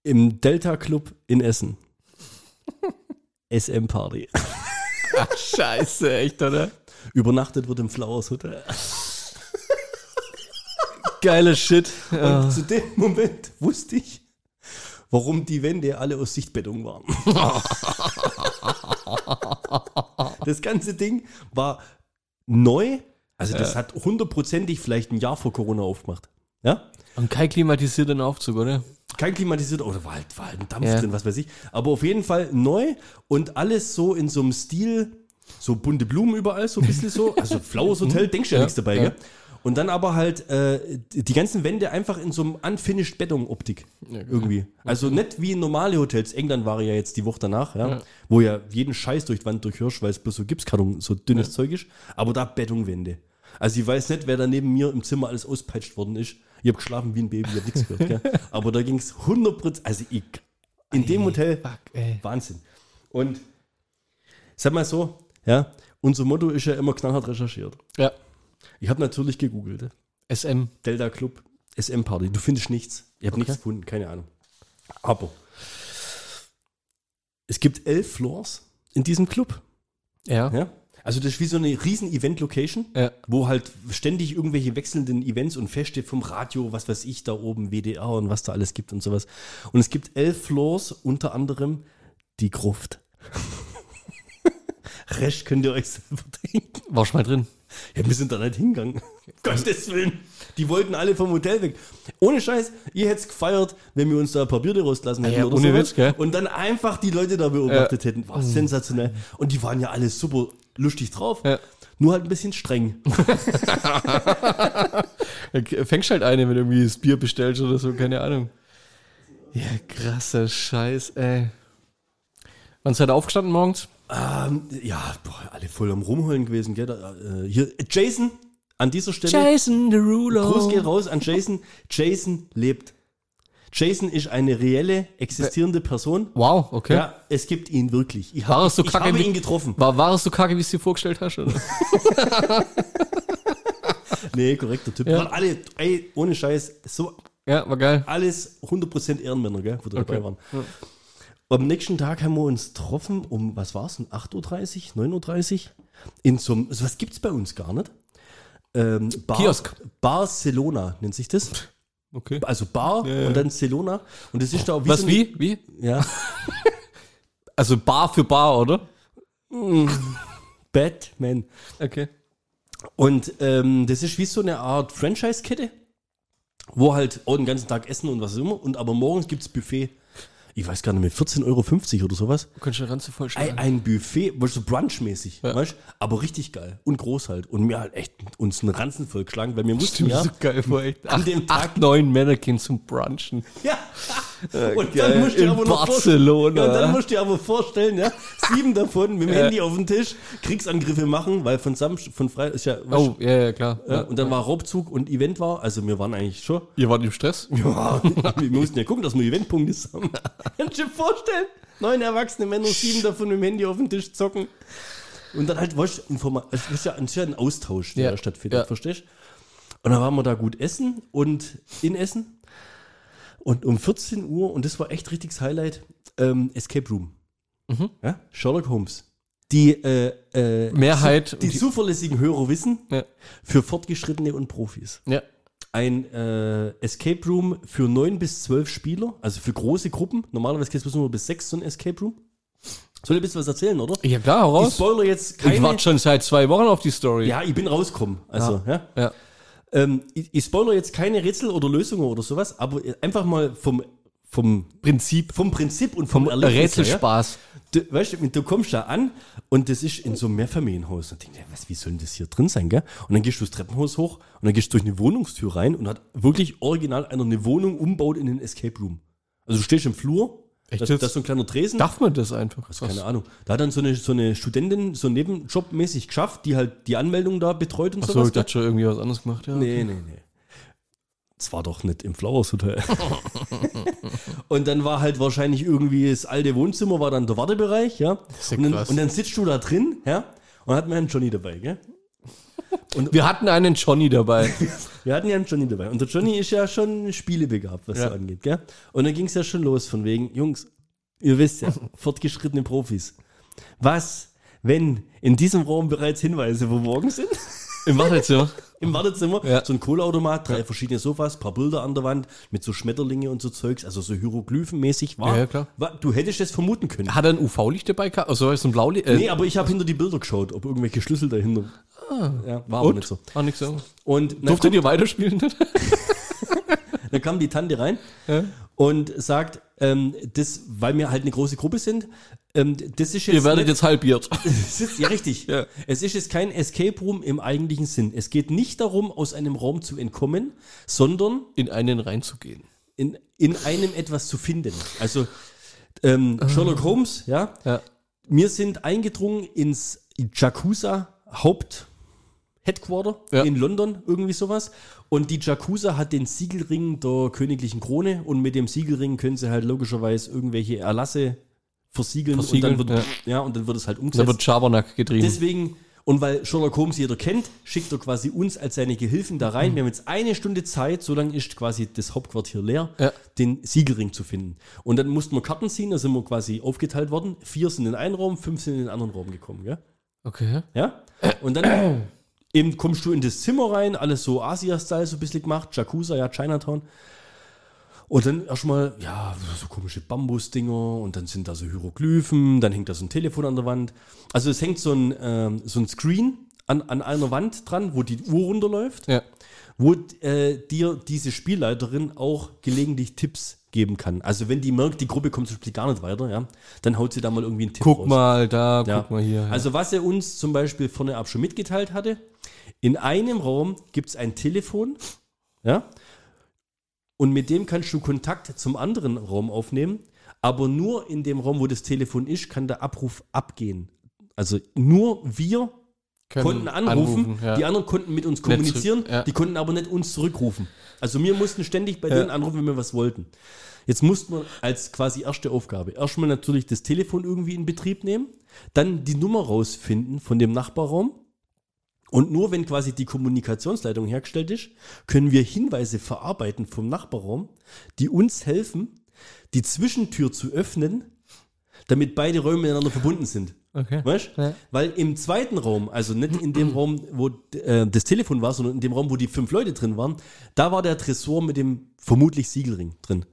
im Delta Club in Essen. SM Party. Ach, scheiße, echt, oder? Übernachtet wird im Flowers Hotel. Geiler Shit. Ja. Und zu dem Moment wusste ich, warum die Wände alle aus Sichtbettung waren. das ganze Ding war neu. Also das hat hundertprozentig vielleicht ein Jahr vor Corona aufgemacht. Ja? Und kein klimatisierter Aufzug, oder? Kein klimatisiert, oder war halt, war halt ein Dampf Ja. drin, was weiß ich. Aber auf jeden Fall neu und alles so in so einem Stil, so bunte Blumen überall, so ein bisschen so. Also Flowers Hotel, denkst du ja, Ja, nichts dabei, ja. gell? Und dann aber halt äh, die ganzen Wände einfach in so einem unfinished Beton-Optik. irgendwie. Also nicht wie normale Hotels. England war ja jetzt die Woche danach, ja, Ja. wo ja jeden Scheiß durch die Wand durchhirrscht, weil es bloß so Gipskarton, so dünnes Zeug ist. Aber da Betonwände. Also ich weiß nicht, wer da neben mir im Zimmer alles auspeitscht worden ist. Ich habe geschlafen wie ein Baby, ich habe nichts gehört. Gell? Aber da ging es 100%, also ich, in dem Hotel, Fuck. Wahnsinn. Und sag mal so, ja, unser Motto ist ja immer knallhart recherchiert. Ja. Ich habe natürlich gegoogelt. SM. Delta Club, SM Party. Du findest nichts. Ich habe nichts gefunden, keine Ahnung. Aber es gibt elf Floors in diesem Club. Ja. Ja? Also das ist wie so eine riesen Event-Location, Ja. wo halt ständig irgendwelche wechselnden Events und feststeht vom Radio, was weiß ich, da oben WDR und was da alles gibt und sowas. Und es gibt elf Floors, unter anderem die Gruft. Rest könnt ihr euch selber denken. War schon mal drin. Ja, wir sind da nicht hingegangen. Gottes Willen. Die wollten alle vom Hotel weg. Ohne Scheiß, ihr hättet gefeiert, wenn wir uns da ein paar Bierde rauslassen hätten Ja, oder ohne sowas. Witz, gell? Und dann einfach die Leute da beobachtet hätten. War sensationell. Und die waren ja alle super lustig drauf. Ja. Nur halt ein bisschen streng. Fängst halt eine, wenn du irgendwie das Bier bestellst oder so, keine Ahnung. Ja, krasser Scheiß, ey. Wann seid ihr aufgestanden morgens? ähm, ja, boah, alle voll am Rumholen gewesen. Gell? Da, äh, hier, Jason, an dieser Stelle. Jason Derulo. Gruß geht raus an Jason. Jason lebt. Jason ist eine reelle, existierende Person. Wow, okay. Ja, es gibt ihn wirklich. Ich, War hab, es so ich kacke habe ihn getroffen. War, war es so kacke, wie es dir vorgestellt hast? Oder? Nee, korrekter Typ. Ja. Waren alle, ey, ohne Scheiß, so ja, war geil. alles 100% Ehrenmänner, gell, wo da Okay. dabei waren. Am nächsten Tag haben wir uns getroffen um, was war es, um 8.30 Uhr, 9.30 Uhr? In so einem, sowas gibt es bei uns gar nicht. Ähm, Bar, Kiosk. Barcelona nennt sich das. Okay. Also Bar Ja, ja. und dann Celona. Und das ist da wie Was, so wie? Wie? Ja. Also Bar für Bar, oder? Batman. Okay. Und ähm, das ist wie so eine Art Franchise-Kette, wo halt auch den ganzen Tag essen und was immer. Und aber morgens gibt es Buffet. Ich weiß gar nicht mehr, 14,50 Euro oder sowas. Du kannst den Ranze voll Ein, ein Buffet, weißt du, brunchmäßig, Ja. weißt du? Aber richtig geil und groß halt. Und mir halt echt uns einen Ranzen voll geschlagen, weil wir mussten Stimmt, ja. so geil, vor echt. An Acht, dem Tag- acht, neun Männerkind zum Brunchen. ja. Und geil. dann musst du dir In aber noch Barcelona. vorstellen, ja, und dann musst du dir aber vorstellen, ja, sieben davon mit dem Ja. Handy auf den Tisch, Kriegsangriffe machen, weil von Samstag, von Freitag ist ja, Oh, ja, ja, klar. Ja, und dann war Raubzug und Event war, also wir waren eigentlich schon, Ihr wart im Stress? ja, wir mussten ja gucken, dass wir Eventpunkte haben. Kannst du dir vorstellen? Neun erwachsene Männer, sieben davon mit dem Handy auf den Tisch zocken. Und dann halt, weißt du, es ist ja, ein Austausch, der Ja, stattfindet, verstehst Und dann waren wir da gut essen und in Essen. Und um 14 Uhr, und das war echt richtiges Highlight, ähm, Escape Room. Mhm. Ja? Sherlock Holmes. Die, äh, äh, Mehrheit. die zuverlässigen Hörer wissen, ja. für Fortgeschrittene und Profis ja. ein äh, Escape Room für neun bis zwölf Spieler, also für große Gruppen. Normalerweise geht es nur bis sechs so ein Escape Room. Soll ich ein bisschen was erzählen, oder? Ja, klar, hau Ich raus. spoiler jetzt Ich keine. warte schon seit zwei Wochen auf die Story. ja, ich bin rausgekommen. Also, ja. Ja. Ähm, ich, ich spoiler jetzt keine Rätsel oder Lösungen oder sowas, aber einfach mal vom, vom, Prinzip. vom Prinzip und vom, Vom Erlebnis Rätselspaß. Du, weißt du, du kommst da an und das ist in so einem Mehrfamilienhaus. Und denkst, was, wie soll denn das hier drin sein, gell? Und dann gehst du das Treppenhaus hoch und dann gehst du durch eine Wohnungstür rein und hat wirklich original einer eine Wohnung umbaut in den Escape Room. Also du stehst im Flur, Echt das, das ist so ein kleiner Tresen. Darf man das einfach? Keine Ahnung. Da hat dann so eine, so eine Studentin so nebenjobmäßig geschafft, die halt die Anmeldung da betreut und Achso, sowas. ich dachte schon irgendwie was anderes gemacht. Ja, Nee, nee, nee. Das war doch nicht im Flowers Hotel. und dann war halt wahrscheinlich irgendwie das alte Wohnzimmer, war dann der Wartebereich, ja. und, dann, krass. und dann sitzt du da drin, ja, und hat mir einen Johnny dabei, gell? Wir hatten einen Johnny dabei. Wir hatten ja einen Johnny dabei. Und der Johnny ist ja schon spielebegabt, was Ja. so angeht, gell? Und dann ging es ja schon los von wegen, Jungs, ihr wisst ja, fortgeschrittene Profis. Was, wenn in diesem Raum bereits Hinweise verborgen sind? Im Wartezimmer. Im Wartezimmer, Ja. so ein Kohleautomat, drei verschiedene Sofas, paar Bilder an der Wand mit so Schmetterlinge und so Zeugs, also so Hieroglyphenmäßig war. Ja, ja, klar. war du hättest es vermuten können. Hat er ein UV-Licht dabei gehabt? Also so ein Blaulicht? Äh, Nee, aber ich habe hinter die Bilder geschaut, ob irgendwelche Schlüssel dahinter. Ja, war aber und? nicht so. War nicht so. Und dann, Durftet ihr weiterspielen? dann kam die Tante rein Ja. und sagt, ähm, das, weil wir halt eine große Gruppe sind, ähm, das ist jetzt. ihr werdet nicht- jetzt halbiert. Ist, ja, richtig. Ja. Es ist jetzt kein Escape Room im eigentlichen Sinn. Es geht nicht darum, aus einem Raum zu entkommen, sondern In einen reinzugehen. in, in einem etwas zu finden. Also ähm, Sherlock Holmes, ja, Ja. wir sind eingedrungen ins Jakuza Haupt Headquarter Ja. in London, irgendwie sowas. Und die Jakuza hat den Siegelring der königlichen Krone und mit dem Siegelring können sie halt logischerweise irgendwelche Erlasse versiegeln, Versiegeln, und dann wird, ja. und dann wird es halt umgesetzt. wird Schabernack getrieben. Deswegen, und weil Sherlock Holmes jeder kennt, schickt er quasi uns als seine Gehilfen da Mhm. rein. Wir haben jetzt eine Stunde Zeit, so lange ist quasi das Hauptquartier leer, Ja. den Siegelring zu finden. Und dann mussten wir Karten ziehen, da sind wir quasi aufgeteilt worden. Vier sind in einen Raum, fünf sind in den anderen Raum gekommen, gell? okay. Ja? Und dann eben kommst du in das Zimmer rein, alles so Asia-Style so ein bisschen gemacht, Jakuza, ja, Chinatown. Und dann erstmal, ja, so komische Bambusdinger und dann sind da so Hieroglyphen, dann hängt da so ein Telefon an der Wand. Also es hängt so ein, ähm, so ein Screen an, an einer Wand dran, wo die Uhr runterläuft, Ja. wo äh, dir diese Spielleiterin auch gelegentlich Tipps geben kann. Also wenn die merkt, die Gruppe kommt zum Beispiel gar nicht weiter, ja, dann haut sie da mal irgendwie einen Tipp Guck raus. mal da, Ja. guck mal hier. ja. Also was er uns zum Beispiel vorne ab schon mitgeteilt hatte, in einem Raum gibt es ein Telefon, ja, und mit dem kannst du Kontakt zum anderen Raum aufnehmen, aber nur in dem Raum, wo das Telefon ist, kann der Abruf abgehen. Also nur wir konnten anrufen, anrufen, ja. die anderen konnten mit uns zurück- kommunizieren, ja. die konnten aber nicht uns zurückrufen. Also wir mussten ständig bei Ja. denen anrufen, wenn wir was wollten. Jetzt mussten wir als quasi erste Aufgabe erstmal natürlich das Telefon irgendwie in Betrieb nehmen, dann die Nummer rausfinden von dem Nachbarraum und nur wenn quasi die Kommunikationsleitung hergestellt ist, können wir Hinweise verarbeiten vom Nachbarraum, die uns helfen, die Zwischentür zu öffnen, damit beide Räume miteinander verbunden sind. Okay. Weißt Ja. Weil im zweiten Raum, also nicht in dem Raum, wo äh, das Telefon war, sondern in dem Raum, wo die fünf Leute drin waren, da war der Tresor mit dem vermutlich Siegelring drin.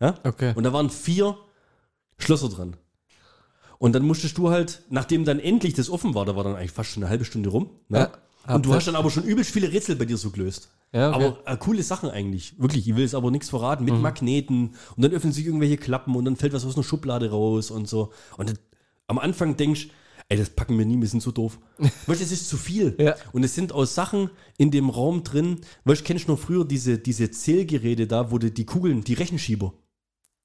Ja? Okay. Und da waren vier Schlösser dran. Und dann musstest du halt, nachdem dann endlich das offen war, da war dann eigentlich fast schon eine halbe Stunde rum. Ne? Ja. Und du hast dann aber schon übelst viele Rätsel bei dir so gelöst. Ja, okay. Aber äh, coole Sachen eigentlich. Wirklich, ich will es aber nichts verraten. Mit Magneten. Und dann öffnen sich irgendwelche Klappen und dann fällt was aus einer Schublade raus und so. Und das, am Anfang denkst ey, das packen wir nie, wir sind so doof. weißt du, es ist zu viel. Ja. Und es sind aus Sachen in dem Raum drin. Weißt du, kennst du noch früher diese, diese Zählgeräte da, wo die, die Kugeln, die Rechenschieber.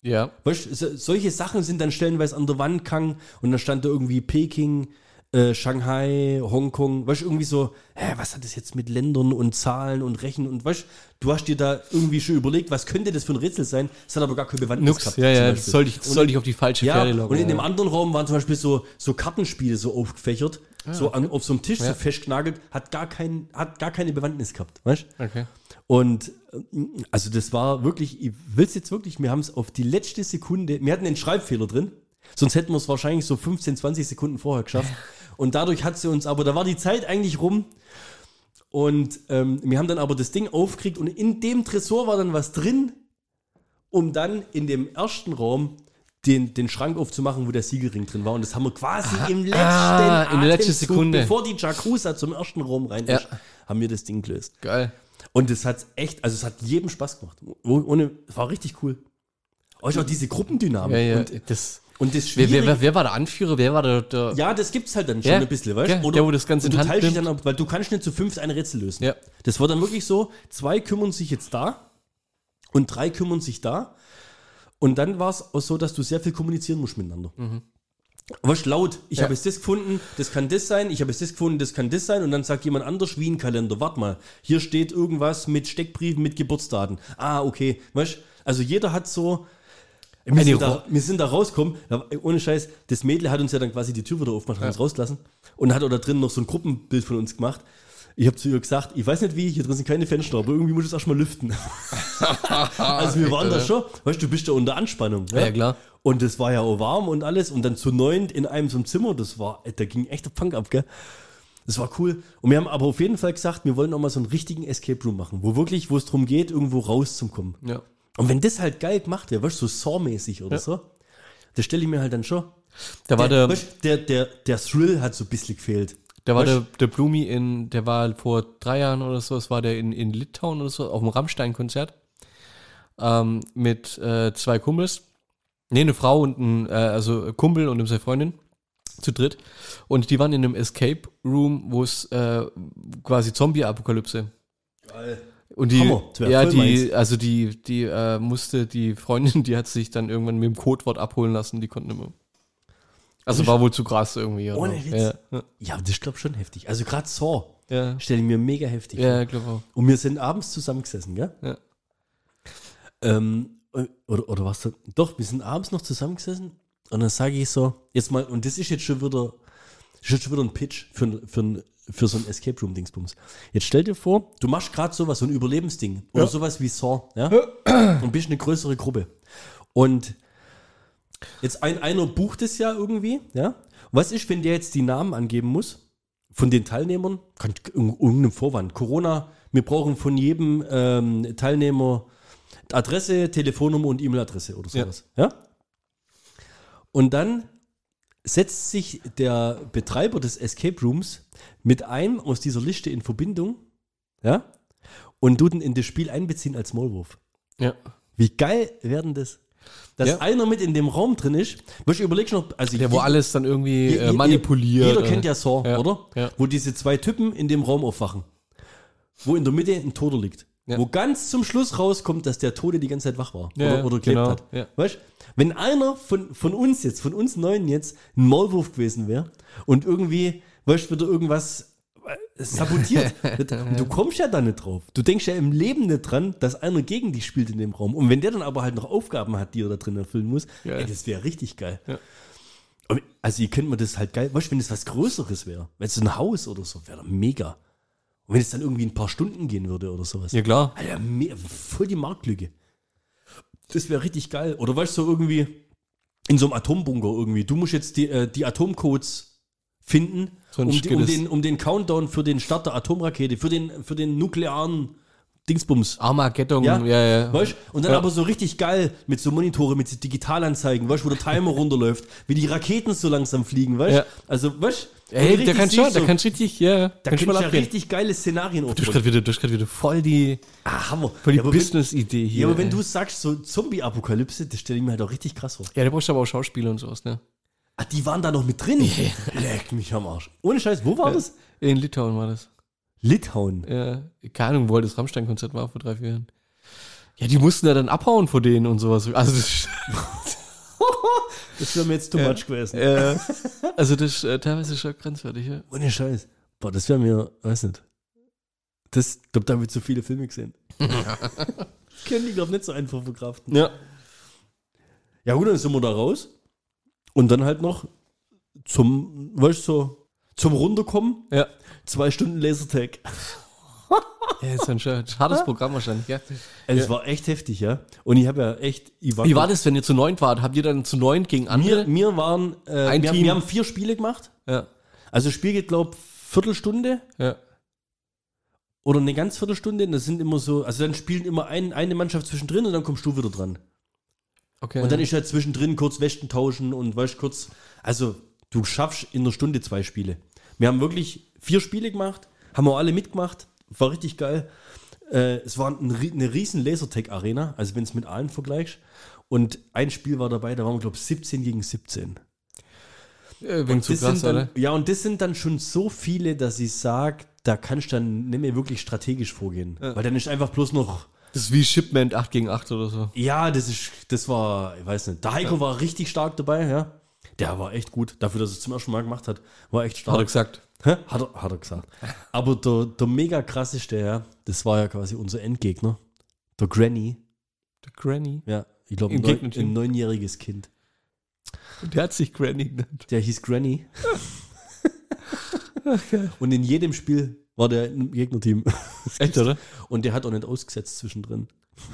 Ja. Weißt so, solche Sachen sind dann stellenweise an der Wand gehangen und dann stand da irgendwie Peking, äh, Shanghai, Hongkong, weißt du, irgendwie so, hä, was hat das jetzt mit Ländern und Zahlen und Rechen und weißt du, hast dir da irgendwie schon überlegt, was könnte das für ein Rätsel sein? Es hat aber gar keine Bewandtnis Nux, gehabt. ja, ja, das soll ich, das Und- soll ich auf die falsche ja, Pferde locken. und in dem anderen Raum waren zum Beispiel so, so Kartenspiele so aufgefächert, so an, auf so einem Tisch so Ja. festgenagelt, hat gar, kein, hat gar keine Bewandtnis gehabt, weißt du? Okay. Und äh, also das war wirklich, ich will es jetzt wirklich, wir haben es auf die letzte Sekunde, wir hatten einen Schreibfehler drin, sonst hätten wir es wahrscheinlich so 15, 20 Sekunden vorher geschafft. Und dadurch hat sie uns, aber da war die Zeit eigentlich rum. Und ähm, wir haben dann aber das Ding aufgekriegt und in dem Tresor war dann was drin, um dann in dem ersten Raum den, den Schrank aufzumachen, wo der Siegelring drin war. Und das haben wir quasi im letzten ah, in der letzten Sekunde. bevor die Jacuzza zum ersten Raum rein Ja. ist, haben wir das Ding gelöst. Geil. Und es hat echt, also es hat jedem Spaß gemacht. Oh- Ohne, es war richtig cool. Euch auch diese Gruppendynamik. Ja, ja. Und, das, und das wer, wer, wer, war der Anführer? Wer war der, der ja, das gibt's halt dann schon Ja, ein bisschen, weißt ja, der, wo das Ganze und in du Hand teilst dich nimmt. dann, weil du kannst nicht zu fünft ein Rätsel lösen. Ja. Das war dann wirklich so, zwei kümmern sich jetzt da und drei kümmern sich da. Und dann war es auch so, dass du sehr viel kommunizieren musst miteinander. Weißt, laut, ich Ja. habe jetzt das gefunden, das kann das sein, ich habe jetzt das gefunden, das kann das sein. Und dann sagt jemand anders wie ein Kalender, warte mal, hier steht irgendwas mit Steckbriefen, mit Geburtsdaten. Ah, okay, weißt, also jeder hat so, wir Eine sind, da, wir sind da rausgekommen, ohne Scheiß, das Mädel hat uns ja dann quasi die Tür wieder aufgemacht, hat uns rausgelassen und hat auch da drin noch so ein Gruppenbild von uns gemacht. Ich habe zu ihr gesagt, ich weiß nicht wie, hier drin sind keine Fenster, aber irgendwie muss ich es erstmal lüften. also wir waren da schon, weißt du, du bist da unter Anspannung. Ja, ja, klar. Und es war ja auch warm und alles und dann zu neunt in einem so einem Zimmer, das war, da ging echt der Punk ab, gell? Das war cool. Und wir haben aber auf jeden Fall gesagt, wir wollen auch mal so einen richtigen Escape Room machen, wo wirklich, wo es darum geht, irgendwo rauszukommen. Ja. Und wenn das halt geil gemacht wäre, weißt du, so Saw-mäßig oder Ja. so, das stelle ich mir halt dann schon. Da war der, der, weißt, du, der, der, der Thrill hat so ein bisschen gefehlt. Da war der, der Blumi in, der war vor drei Jahren oder so, es war der in, in Litauen oder so, auf dem Rammstein-Konzert. Ähm, mit äh, zwei Kumpels. Nee, eine Frau und ein, äh, also Kumpel und seine Freundin. Zu dritt. Und die waren in einem Escape Room, wo es äh, quasi Zombie-Apokalypse. Geil. Und die, Hammer, ja, die, also die, die äh, musste, die Freundin, die hat sich dann irgendwann mit dem Codewort abholen lassen, die konnten mehr. Also war wohl zu krass irgendwie. Oder? Ohne Witz. Ja, ja, Ja, das ist, glaube ich, schon heftig. Also gerade Saw ja, stelle ich mir mega heftig ja, glaube auch. Und wir sind abends zusammengesessen, gell? Ja. Ähm, oder, oder was? Doch, wir sind abends noch zusammengesessen und dann sage ich so, jetzt mal, und das ist jetzt schon wieder, schon wieder ein Pitch für, für, für so ein Escape Room Dingsbums. Jetzt stell dir vor, du machst gerade sowas, so ein Überlebensding oder sowas wie Saw, ja? Und bist eine größere Gruppe. Und jetzt ein, einer bucht es ja irgendwie, ja? Was ist, wenn der jetzt die Namen angeben muss? von den Teilnehmern, kann irg- irgendeinem Vorwand, Corona, wir brauchen von jedem ähm, Teilnehmer Adresse, Telefonnummer und E-Mail-Adresse oder Ja. sowas. Ja. Und dann setzt sich der Betreiber des Escape Rooms mit einem aus dieser Liste in Verbindung, ja, und tut ihn in das Spiel einbeziehen als Maulwurf. Ja. Wie geil werden das? Dass Ja. einer mit in dem Raum drin ist, was ich überlege noch, also Der, wo je- alles dann irgendwie Je- äh, je- manipuliert. Jeder äh, kennt ja Saw, Ja, oder? ja. Wo diese zwei Typen in dem Raum aufwachen. Wo in der Mitte ein Toter liegt. Wo ganz zum Schluss rauskommt, dass der Tote die ganze Zeit wach war. Oder, oder gelebt genau, hat. Weißt Wenn einer von, von uns jetzt, von uns Neuen jetzt, ein Maulwurf gewesen wäre und irgendwie, weißt du, wieder irgendwas sabotiert. du kommst ja da nicht drauf. Du denkst ja im Leben nicht dran, dass einer gegen dich spielt in dem Raum. Und wenn der dann aber halt noch Aufgaben hat, die er da drin erfüllen muss, Geil. ey, das wäre richtig geil. Ja. Also, ihr könnt mir das halt geil, weißt du, wenn es was Größeres wäre, wenn es ein Haus oder so, wäre mega. Und wenn es dann irgendwie ein paar Stunden gehen würde oder sowas. Ja, klar. Alter, voll die Marktlücke. Das wäre richtig geil. Oder weißt du, so irgendwie in so einem Atombunker irgendwie. Du musst jetzt die, äh, die Atomcodes finden, um, geht um, es- den, um den Countdown für den Start der Atomrakete, für den, für den nuklearen Dingsbums. Armageddon, Ja, ja, ja. Weißt, und dann Ja. aber so richtig geil mit so Monitore, mit so Digitalanzeigen, weißt, wo der Timer runterläuft, wie die Raketen so langsam fliegen, weißt Ja. Also, weißt Ey, der kann schon, so, der kann richtig, ja. da kann ich ja richtig geile Szenarien Du hast aufbauen. gerade wieder, du hast wieder voll die, Ah, Hammer. voll die Ja, wenn- Business-Idee hier. Ja, aber wenn ey. du sagst, so Zombie-Apokalypse, das stelle ich mir halt auch richtig krass vor. Ja, da brauchst du aber auch Schauspieler und sowas, ne? Ah, die waren da noch mit drin? Leck mich am Arsch. Ohne Scheiß, wo war das? In Litauen war das. Litauen. Ja, keine Ahnung, wo halt das Rammstein-Konzert war vor drei, vier Jahren. Ja, die mussten da dann abhauen vor denen und sowas. Also das, Das wäre mir jetzt too much gewesen. äh, also das ist äh, teilweise schon grenzwertig, ja. Ohne Scheiß. Boah, das wäre mir, weiß nicht. Das, ich glaube, da habe ich zu viele Filme gesehen. Können die, glaube nicht so einfach verkraften. Ja. Ja, gut, dann sind wir da raus. Und dann halt noch zum, weißt du, so, zum Runterkommen. Ja. Zwei Stunden Lasertag. Ja, ist ein schön- hartes Programm wahrscheinlich, ja. Es war echt heftig, ja. Und ich habe ja echt, ich Wie war das, wenn ihr zu neunt wart? Habt ihr dann zu neunt gegen Wir, andere? wir waren, äh, Ein wir, haben, Team. wir haben vier Spiele gemacht. Ja, Also das Spiel geht, glaube Viertelstunde ja. oder eine ganz Viertelstunde. Das sind immer so, also dann spielen immer ein, eine Mannschaft zwischendrin und dann kommst du wieder dran. Okay. Und dann ist halt zwischendrin kurz Wäschen tauschen und weißt kurz, also du schaffst in einer Stunde zwei Spiele. Wir haben wirklich vier Spiele gemacht, haben auch alle mitgemacht, war richtig geil. Äh, es war ein, eine riesen Lasertag-Arena, also wenn es mit allen vergleichst. Und ein Spiel war dabei, da waren wir, glaube ich, 17 gegen 17. äh, wegen Und zu krass, sind dann, oder? Ja, und das sind dann schon so viele, dass ich sage, da kannst du dann nicht mehr wirklich strategisch vorgehen. Weil dann ist einfach bloß noch, Das ist wie Shipment 8 gegen 8 oder so. ja, das ist, das war, ich weiß nicht, der Heiko war richtig stark dabei, ja. Der war echt gut, dafür, dass er es zum ersten Mal gemacht hat, war echt stark. Hat er gesagt. Hä? Hat er, hat er gesagt. Aber der, der mega krasseste, ja, das war ja quasi unser Endgegner. Der Granny. Der Granny. Ja, ich glaube, ein, neun, ein neunjähriges Kind. Der hat sich Granny genannt. Der hieß Granny. Und in jedem Spiel war der im Gegnerteam. Echt, oder? Und der hat auch nicht ausgesetzt zwischendrin.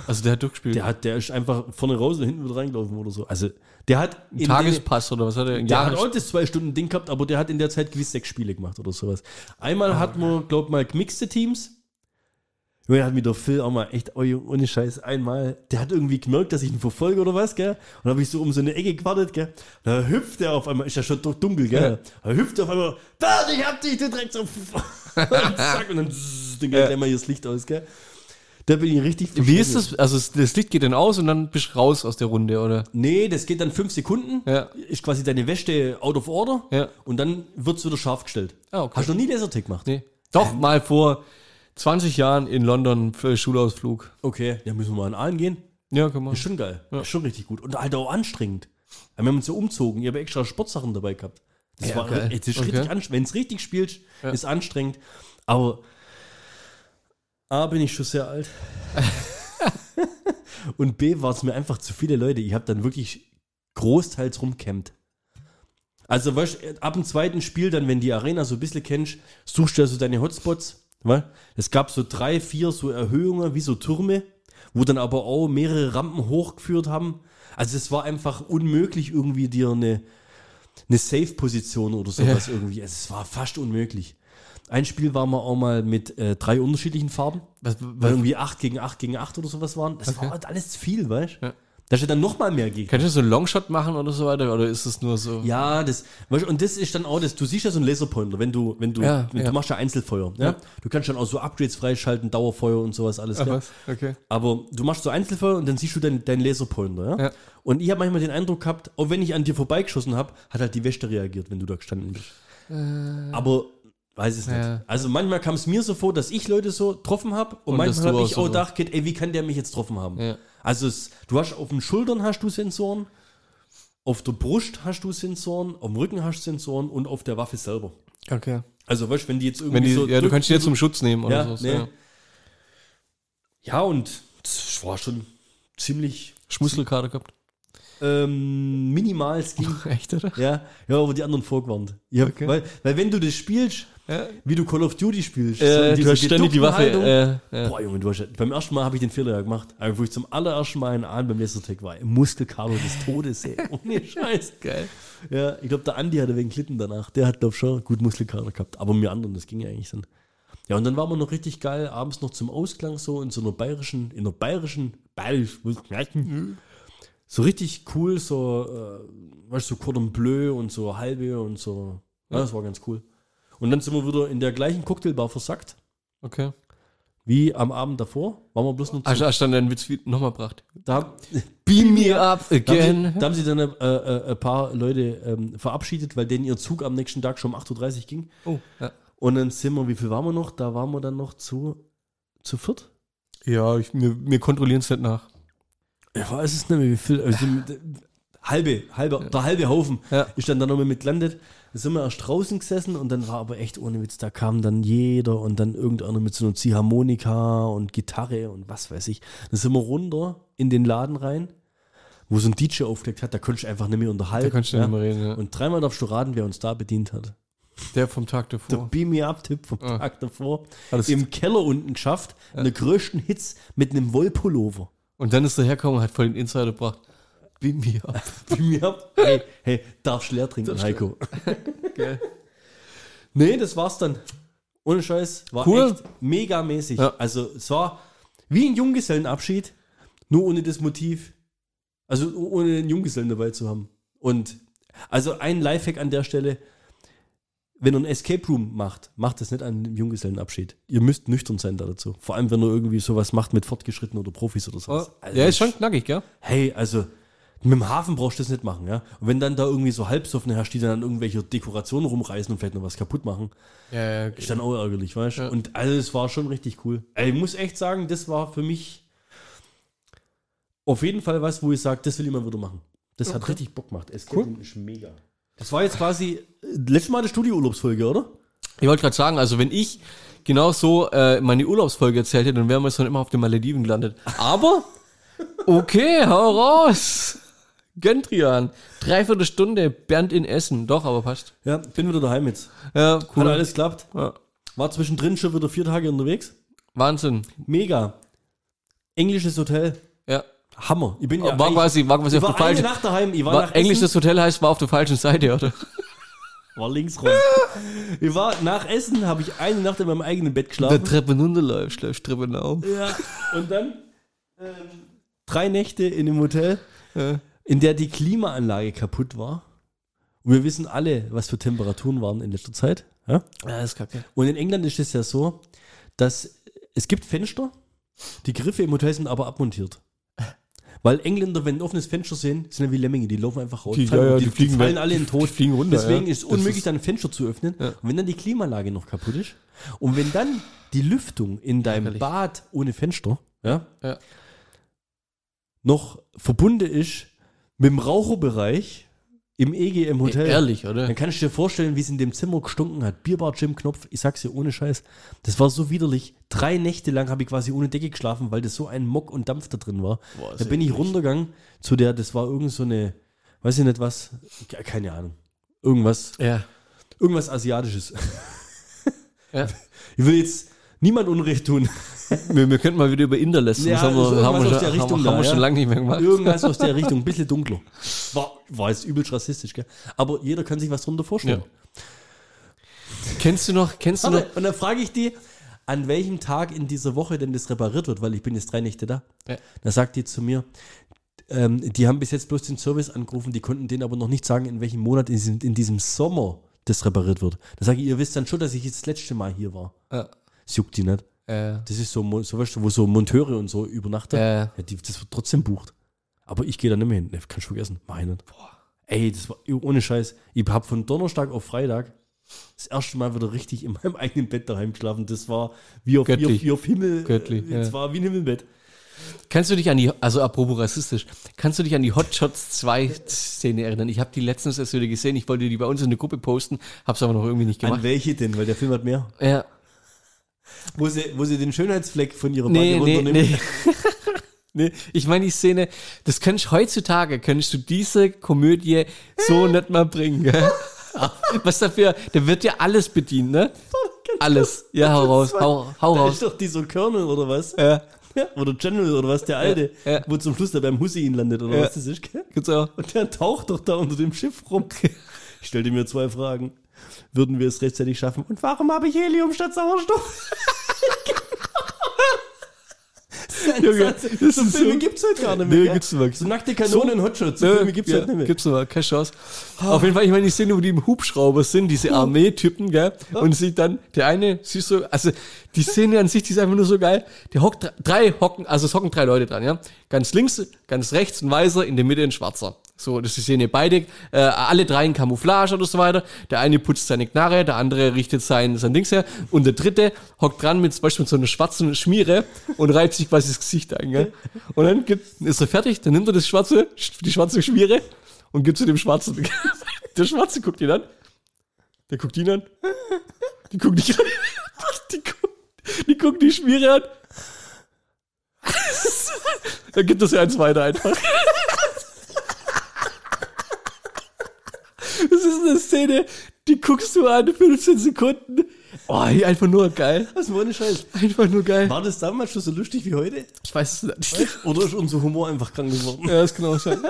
Also der hat durchgespielt. Der hat, der ist einfach vorne raus und hinten wieder reingelaufen oder so. Also der hat Ein in Tagespass oder was hat er? Der Ja, hat auch das zwei Stunden Ding gehabt, aber der hat in der Zeit gewiss sechs Spiele gemacht oder sowas. Einmal hatten wir, glaub mal, gemixte Teams. Junge, hat mir der Phil auch mal echt, oh, ohne Scheiß, einmal, der hat irgendwie gemerkt, dass ich ihn verfolge oder was, gell? Und habe ich so um so eine Ecke gewartet, gell? Da hüpft er auf einmal, ist ja schon doch dunkel, gell? Da hüpft er auf einmal, Bert, ich hab dich, du Dreck so. Zack, und dann, zzz, dann geht gleich mal hier das Licht aus, gell? Da bin ich richtig Wie ist das? Also es- das Licht geht dann aus und dann bist du raus aus der Runde, oder? Nee, das geht dann fünf Sekunden. Ja. Ist quasi deine Wäsche out of order. Ja. Und dann wird's wieder scharf gestellt. Ah, okay. Hast du noch nie Lasertag gemacht? Nee. Doch, mal vor 20 Jahren in London für Schulausflug. Okay, ja, müssen wir mal in Aalen gehen. Ja, kann man. Ist schon geil. Ist schon richtig gut. Und halt auch anstrengend. Wir haben uns so umzogen. Ich habe extra Sportsachen dabei gehabt. Das Ja, war geil. ey, das ist Okay. richtig anstrengend. Wenn es richtig spielst, ist anstrengend. Aber A, bin ich schon sehr alt. Und B, war es mir einfach zu viele Leute. Ich habe dann wirklich großteils rumkämmt. Also, weißt ab dem zweiten Spiel, dann, wenn die Arena so ein bisschen kennst, suchst du ja so deine Hotspots. Weil es gab so drei, vier so Erhöhungen, wie so Türme, wo dann aber auch mehrere Rampen hochgeführt haben. Also, es war einfach unmöglich, irgendwie dir eine, eine Safe-Position oder sowas irgendwie. Also, es war fast unmöglich. Ein Spiel war mal auch mal mit äh, drei unterschiedlichen Farben, Was, weil was, irgendwie 8 gegen 8 gegen 8 oder sowas waren. Das Okay. war halt alles zu viel, weißt du? Ja. Da steht dann noch mal mehr Gegner. kannst du so einen Longshot machen oder so weiter? Oder ist es nur so? Ja, das, weißt, und das ist dann auch das, du siehst ja so einen Laserpointer, wenn du, wenn du, Ja, wenn ja. du machst ja Einzelfeuer, ja? Ja. Du kannst dann auch so Upgrades freischalten, Dauerfeuer und sowas alles, Ach? Okay. Aber du machst so Einzelfeuer und dann siehst du deinen dein Laserpointer, ja? Und ich habe manchmal den Eindruck gehabt, auch wenn ich an dir vorbeigeschossen habe, hat halt die Wäsche reagiert, wenn du da gestanden bist. Aber weiß es nicht. Ja. Also manchmal kam es mir so vor, dass ich Leute so getroffen habe und, Und manchmal habe ich so auch gedacht, ey, wie kann der mich jetzt getroffen haben? Ja. Also es, du hast auf den Schultern hast du Sensoren, auf der Brust hast du Sensoren, auf dem Rücken hast du Sensoren und auf der Waffe selber. Okay. Also, weißt du, wenn die jetzt irgendwie Wenn die, so. ja, du kannst die jetzt zum Schutz nehmen oder ja, so. nee. Ja. ja, und das war schon ziemlich Schmusselkarte gehabt. ähm, minimal. Es ging. Echt, oder? ja, ja, aber die anderen vorgewarnt. Hab, Okay. weil, weil, wenn du das spielst, Ja. wie du Call of Duty spielst, Äh, in du hast ständig die Waffe. Äh, ja. Boah, Junge, du hast, beim ersten Mal habe ich den Fehler ja gemacht. Wo ich zum allerersten Mal in Aalen beim Lasertag war, im Muskelkater des Todes, ey. Ohne Scheiß. Geil. Ja, ich glaube, der Andi hatte wegen Klitten danach. Der hat, glaube ich, schon gut Muskelkater gehabt. Aber mir anderen, das ging ja eigentlich dann. Ja, und dann waren wir noch richtig geil, abends noch zum Ausklang so in so einer bayerischen, in einer bayerischen, bayerisch, so richtig cool, so, äh, weißt du, so Cordon Bleu und so halbe und so. Ja, das war ganz cool. Und dann sind wir wieder in der gleichen Cocktailbar versackt, Okay. wie am Abend davor. Waren wir bloß noch zu, Hast, hast du dann deinen Witz nochmal gebracht? da, Beam me up da, haben again. sie, da haben sie dann äh, äh, ein paar Leute ähm, verabschiedet, weil denen ihr Zug am nächsten Tag schon um 8.30 Uhr ging. Oh, ja. Und dann sind wir, wie viel waren wir noch? Da waren wir dann noch zu, zu viert. Ja, ich, wir, wir kontrollieren es nicht nach. Ich weiß es nicht mehr, wie viel. Also, halbe, halbe, der halbe Haufen Ja. ist dann da nochmal mit gelandet. Da sind wir erst draußen gesessen und dann war aber echt ohne Witz, da kam dann jeder und dann irgendeiner mit so einer Ziehharmonika und Gitarre und was weiß ich. Dann sind wir runter in den Laden rein, wo so ein DJ aufgelegt hat, da konntest du einfach nicht mehr unterhalten. Da kannst du nicht mehr reden, ja. Und dreimal darfst du raten, wer uns da bedient hat. Der vom Tag Der davor. Beam Me Up-Tipp vom Ah. Tag davor. Alles- Im Keller unten geschafft, in der größten Hits mit einem Wollpullover. Und dann ist er hergekommen und hat voll den Insider gebracht. Beam me up. Beam Me Up. Hey, hey, darfst leer trinken, Darfst Heiko. Geil. Nee, das war's dann. Ohne Scheiß. War Cool. echt megamäßig. Ja. Also, es war wie ein Junggesellenabschied, nur ohne das Motiv. Also, ohne einen Junggesellen dabei zu haben. Und, also ein Lifehack an der Stelle. Wenn ihr ein Escape Room macht, macht das nicht an einem Junggesellenabschied. Ihr müsst nüchtern sein da dazu. Vor allem, wenn ihr irgendwie sowas macht mit Fortgeschrittenen oder Profis oder sowas. Also, ja, ist schon knackig, gell? hey, also mit dem Hafen brauchst du das nicht machen, ja. Und wenn dann da irgendwie so Halbsoffene herrscht, die dann an irgendwelche Dekorationen rumreißen und vielleicht noch was kaputt machen, Ja, ja, ist dann auch ärgerlich, weißt du? Ja. Und also es war schon richtig cool. Ey, Ich muss echt sagen, das war für mich auf jeden Fall was, wo ich sage, das will ich mal wieder machen. Das hat richtig Bock gemacht. Escape Cool. Ist mega. Das war jetzt quasi äh, letztes Mal eine Studiourlaubsfolge, oder? Ich wollte gerade sagen, also wenn ich genau so äh, meine Urlaubsfolge erzählt hätte, dann wären wir schon immer auf den Malediven gelandet. Aber, okay, hau raus. Gendrian. Dreiviertel Stunde, Bernd in Essen. Doch, aber passt. Ja, bin wieder daheim jetzt. Ja, Hat cool. alles klappt. Ja. War zwischendrin schon wieder vier Tage unterwegs. Wahnsinn. Mega. Englisches Hotel. Ja. Hammer. Ich bin ja war quasi, war quasi ich auf war der eine falschen. Nacht daheim. Ich war, War, englisches Essen, Hotel heißt, war auf der falschen Seite, oder? war links rum. ich war nach Essen, habe ich eine Nacht in meinem eigenen Bett Der geschlafen. Treppen runterläufst, läufst Treppen auf. Ja. Und dann ähm, drei Nächte in einem Hotel, Ja. In der die Klimaanlage kaputt war. Und wir wissen alle, was für Temperaturen waren in letzter Zeit. Ja? Ja, ist kacke. Und in England ist es ja so, dass es gibt Fenster, die Griffe im Hotel sind aber abmontiert. Weil Engländer, wenn ein offenes Fenster sehen, sind ja wie Lemminge, die laufen einfach raus. Die- ja, ja, die fliegen fallen weg. alle in den Tod. Die fliegen runter, Deswegen ja. ist es unmöglich, ist- dann ein Fenster zu öffnen. Und wenn dann die Klimaanlage noch kaputt ist und wenn dann die Lüftung in deinem. Bad ohne Fenster noch verbunden ist mit dem Raucherbereich im EG im Hotel. Ehrlich, oder? Dann kannst du dir vorstellen, wie es in dem Zimmer gestunken hat. Bierbar Jim Knopf, ich sag's dir ohne Scheiß. Das war so widerlich. Drei Nächte lang habe ich quasi ohne Decke geschlafen, weil das so ein Mock und Dampf da drin war. Boah, da bin ich runtergegangen zu der, das war irgend so eine, weiß ich nicht was, ke- keine Ahnung. Irgendwas, Ja. irgendwas Asiatisches. ja. Ich will jetzt niemand Unrecht tun. Wir, wir könnten mal wieder über Inder lästern. Ja, das haben wir, haben irgendwas wir, aus schon, der haben, Richtung haben da, wir schon ja. lange nicht mehr gemacht. Irgendwas aus der Richtung, ein bisschen dunkler. War, war jetzt übelst rassistisch, gell? Aber jeder kann sich was drunter vorstellen. Kennst du noch, kennst du noch? Warte, und dann frage ich die, an welchem Tag in dieser Woche denn das repariert wird, weil ich bin jetzt drei Nächte da. Ja. Da sagt die zu mir, ähm, die haben bis jetzt bloß den Service angerufen, die konnten denen aber noch nicht sagen, in welchem Monat in diesem, in diesem Sommer das repariert wird. Da sage ich, ihr wisst dann schon, dass ich jetzt das letzte Mal hier war. Ja. Das juckt die nicht. Äh, Das ist so, so weißt du, wo so Monteure und so übernachten. äh, Ja, die, das wird trotzdem bucht. Aber ich gehe da nicht mehr hin. Ne, kannst du vergessen. Mach ich nicht. Ey, das war ohne Scheiß. Ich habe von Donnerstag auf Freitag das erste Mal wieder richtig in meinem eigenen Bett daheim geschlafen. Das war wie auf, wie auf, wie auf Himmel. Göttlich, äh, Das ja. war wie ein Himmelbett. Kannst du dich an die, also apropos rassistisch, kannst du dich an die Hot Shots 2 Szene erinnern? Ich habe die letztens erst wieder gesehen, ich wollte die bei uns in der Gruppe posten, hab's aber noch irgendwie nicht An gemacht. welche denn? Weil der Film hat mehr. Ja, Wo sie, wo sie den Schönheitsfleck von ihrer nee, nee, runternimmt. nee. nee. Ich meine die Szene, das könntest heutzutage, könntest du diese Komödie so nicht mal bringen, gell? Was dafür, da wird ja alles bedient, ne? Alles. Ja, hau raus, hau, hau Da raus. ist doch dieser Colonel oder was? Ja, Oder General oder was, der Alte, Ja, ja. wo zum Schluss da beim Hussein landet oder was das ist, gell? Und der taucht doch da unter dem Schiff rum. Ich stellte mir zwei Fragen. Würden wir es rechtzeitig schaffen? Und warum habe ich Helium statt Sauerstoff? Junge, das so Filme so- gibt's heute gar nicht mehr. Nee, gibt's wirklich. So nackte Kanonen Hotshots, so Ja, Filme gibt's ja, heute nicht mehr. Gibt's aber keine Chance. Auf jeden Fall, ich meine, die Szene, wo die im Hubschrauber sind, diese Armeetypen, gell? Und sie dann, der eine, siehst du, also die Szene an sich, die ist einfach nur so geil. Der hockt dr- drei hocken, also es hocken drei Leute dran, ja? Ganz links, ganz rechts ein Weißer, in der Mitte ein Schwarzer. So, das ist die Szene. Beide, äh, alle drei in Camouflage oder so weiter. Der eine putzt seine Knarre, der andere richtet sein, sein Dings her. Und der dritte hockt dran mit zum Beispiel mit so einer schwarzen Schmiere und reibt sich quasi das Gesicht ein, gell? Und dann gibt, ist er fertig, dann nimmt er das schwarze, die schwarze Schmiere und gibt zu dem Schwarzen. Der Schwarze guckt ihn an. Der guckt ihn an. Die guckt dich an. Die guckt die, guckt die Schmiere an. Dann gibt es ja eins weiter einfach. Das ist eine Szene, die guckst du an, 15 Sekunden. Oh, einfach nur geil. Was ohne Scheiß. Einfach nur geil. War das damals schon so lustig wie heute? Ich weiß es nicht. Oder ist unser Humor einfach krank geworden? Ja, das kann auch sein.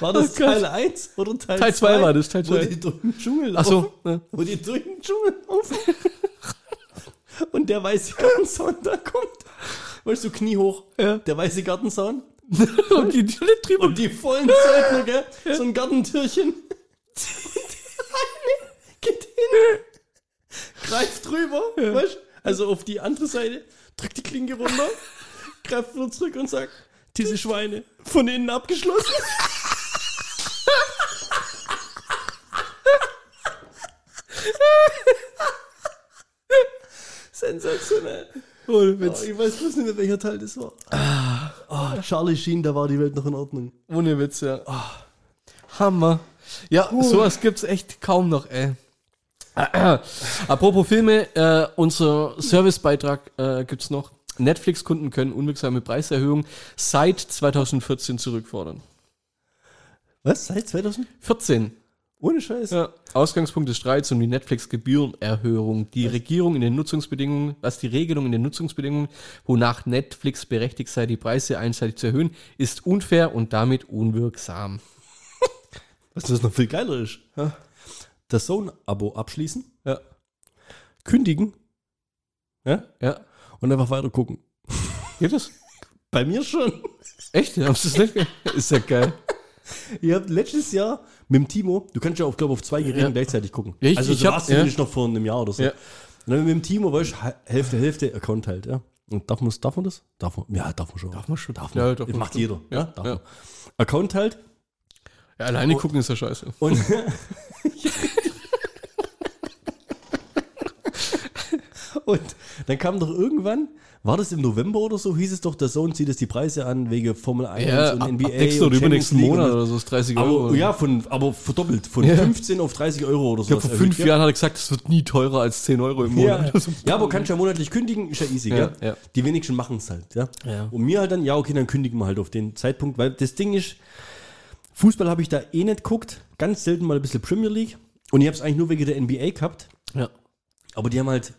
War das Oh. Teil 1 oder Teil 2? Teil zwei war das, Teil Wo zwei. die durch den Dschungel Ach so, laufen. ja. Wo die durch den Dschungel laufen. Und der weiße Gartenzaun da kommt. Weißt du, Knie hoch. Ja. Der weiße Gartenzaun. Und die, die drüber. Und die vollen Söldner, gell? So ein Gartentürchen. Und der eine geht hin, greift drüber, weißt Also auf die andere Seite, drückt die Klinke runter, greift wieder zurück und sagt, diese Schweine, von innen abgeschlossen. Sensationell. Oh, ich weiß bloß nicht mehr, welcher Teil das war. Oh, Charlie Sheen, da war die Welt noch in Ordnung. Ohne Witz, ja. Hammer. Ja, sowas gibt's echt kaum noch, ey. Apropos Filme, äh, unser Servicebeitrag äh, gibt's noch. Netflix-Kunden können unwirksame Preiserhöhungen seit 2014 zurückfordern. Was? Seit 2000? 14. Ohne Scheiß. Ja. Ausgangspunkt des Streits um die Netflix-Gebührenerhöhung. Die Regierung in den Nutzungsbedingungen, was die Regelung in den Nutzungsbedingungen, wonach Netflix berechtigt sei, die Preise einseitig zu erhöhen, ist unfair und damit unwirksam. Was das noch viel geiler ist. Das Zone-Abo abschließen, Ja. kündigen ja? Ja. und einfach weiter gucken. Geht das? Bei mir schon. Echt? Ist ja geil. Ihr habt letztes Jahr mit dem Timo, du kannst ja auf, glaube auf zwei Geräten Ja. gleichzeitig gucken. Ja, ich- also ich hab- warst ja. zumindest noch vor einem Jahr oder so. Ja. Und dann mit dem Timo, weißt du, Hälfte, Hälfte Account halt, ja. Und darf man, darf man das? Darf man? Ja, darf man schon. Darf man schon. Darf Ja, man. darf das man macht schon. jeder. Ja, Ja, darf ja. man. Account halt. Ja, alleine gucken ist ja scheiße. Und, und dann kam doch irgendwann, war das im November oder so, hieß es doch, der Sohn zieht es die Preise an wegen Formel 1 Ja, und ab, NBA. ab nächsten oder übernächsten Monat oder so ist 30 Euro. Aber, ja, von, aber verdoppelt, von Ja. 15 auf 30 Euro oder Ich so. glaube, vor fünf Jahren hat er gesagt, es wird nie teurer als 10 Euro im Ja, Monat. ja, aber kannst ja monatlich kündigen, ist ja easy, Ja, gell? ja. Die wenigsten machen es halt, ja? Ja. Und mir halt dann, ja, okay, dann kündigen wir halt auf den Zeitpunkt, weil das Ding ist, Fußball habe ich da eh nicht geguckt, ganz selten mal ein bisschen Premier League und ich habe es eigentlich nur wegen der NBA gehabt, Ja. aber die haben halt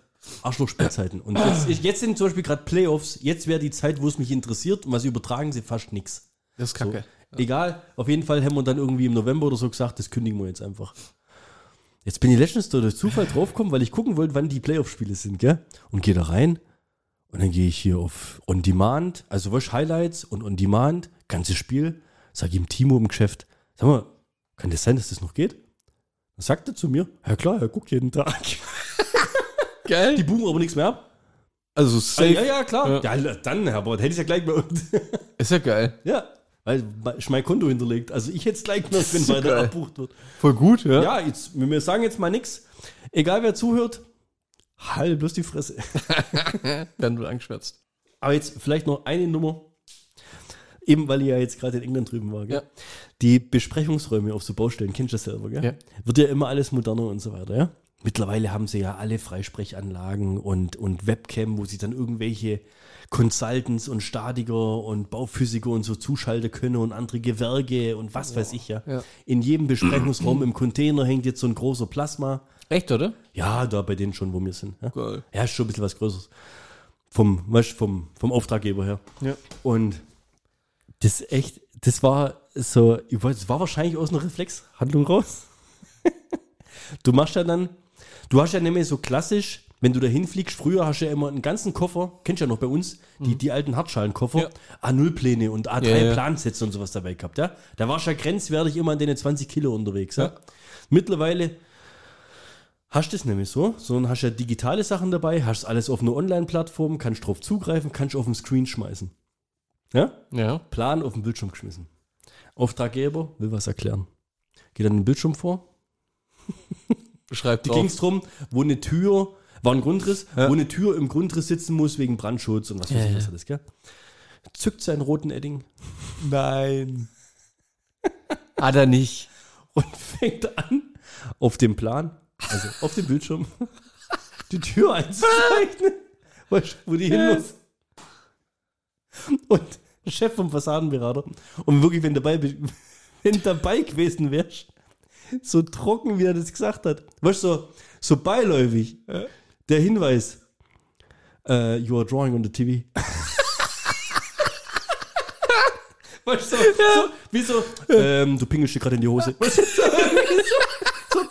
Arschlochspielzeiten. Und jetzt, ich- jetzt sind zum Beispiel gerade Playoffs, jetzt wäre die Zeit, wo es mich interessiert und was übertragen sie fast nichts. Das ist So. kacke. Egal, auf jeden Fall haben wir dann irgendwie im November oder so gesagt, das kündigen wir jetzt einfach. Jetzt bin ich letztens durch Zufall draufgekommen, weil ich gucken wollte, wann die Playoff-Spiele sind, gell? Und gehe da rein und dann gehe ich hier auf On Demand, also was Highlights und On Demand, ganzes Spiel, sag ihm Timo im Geschäft, sag mal, kann das sein, dass das noch geht? Dann sagt er zu mir, ja klar, er guckt jeden Tag. Geil. Die buchen aber nichts mehr ab. Also Ah, safe. ja, ja, klar. Ja. Ja, dann, Herr Bord, hätte ich ja gleich bei uns. Ist ja geil. ja, weil ich mein Konto hinterlegt. Also ich hätte es gleich noch, wenn weiter geil. abbucht wird. Voll gut, ja. Ja, jetzt, wir sagen jetzt mal nichts. Egal wer zuhört, halt bloß die Fresse. Werden wir angeschwärzt. Aber jetzt vielleicht noch eine Nummer. Eben, weil ich ja jetzt gerade in England drüben war. Gell? Ja. Die Besprechungsräume auf so Baustellen, kennst du das selber, gell? Ja. Wird ja immer alles moderner und so weiter, ja? Mittlerweile haben sie ja alle Freisprechanlagen und, und Webcam, wo sie dann irgendwelche Consultants und Statiker und Bauphysiker und so zuschalten können und andere Gewerke und was weiß ich ja. Ja. In jedem Besprechungsraum im Container hängt jetzt so ein großer Plasma. Echt, oder? Ja, da bei denen schon, wo wir sind. Ja, Geil. ja ist schon ein bisschen was Größeres. Vom, weißt, vom, vom Auftraggeber her. Ja. Und das echt, das war so, ich weiß, das war wahrscheinlich aus einer Reflexhandlung raus. du machst ja dann, du hast ja nämlich so klassisch, wenn du da hinfliegst, früher hast du ja immer einen ganzen Koffer, kennst du ja noch bei uns, die, die alten Hartschalenkoffer, Ja. A0-Pläne und A3 Ja, ja. Plansätze und sowas dabei gehabt, ja. Da warst du ja grenzwertig immer an den 20 Kilo unterwegs, ja. Mittlerweile hast du es nämlich so, sondern hast ja digitale Sachen dabei, hast alles auf einer Online-Plattform, kannst drauf zugreifen, kannst auf den Screen schmeißen. Ja? Ja. Plan auf den Bildschirm geschmissen. Auftraggeber will was erklären. Geht dann den Bildschirm vor. Beschreib Die ging es drum, wo eine Tür, war ein Grundriss, Ja. wo eine Tür im Grundriss sitzen muss wegen Brandschutz und was weiß ich ja. was alles, gell? Zückt seinen roten Edding Nein. Hat er nicht. und fängt an, auf dem Plan, also auf dem Bildschirm, die Tür einzuzeichnen. Weißt du, wo die hin muss? Und Chef vom Fassadenberater. Und wirklich, wenn dabei, be- wenn dabei gewesen wärst, so trocken, wie er das gesagt hat. Weißt du, so, so beiläufig. Der Hinweis. äh, you are drawing on the TV. weißt du, so, so, wie so, ähm, du pingelst dir gerade in die Hose. Weißt du, so, so,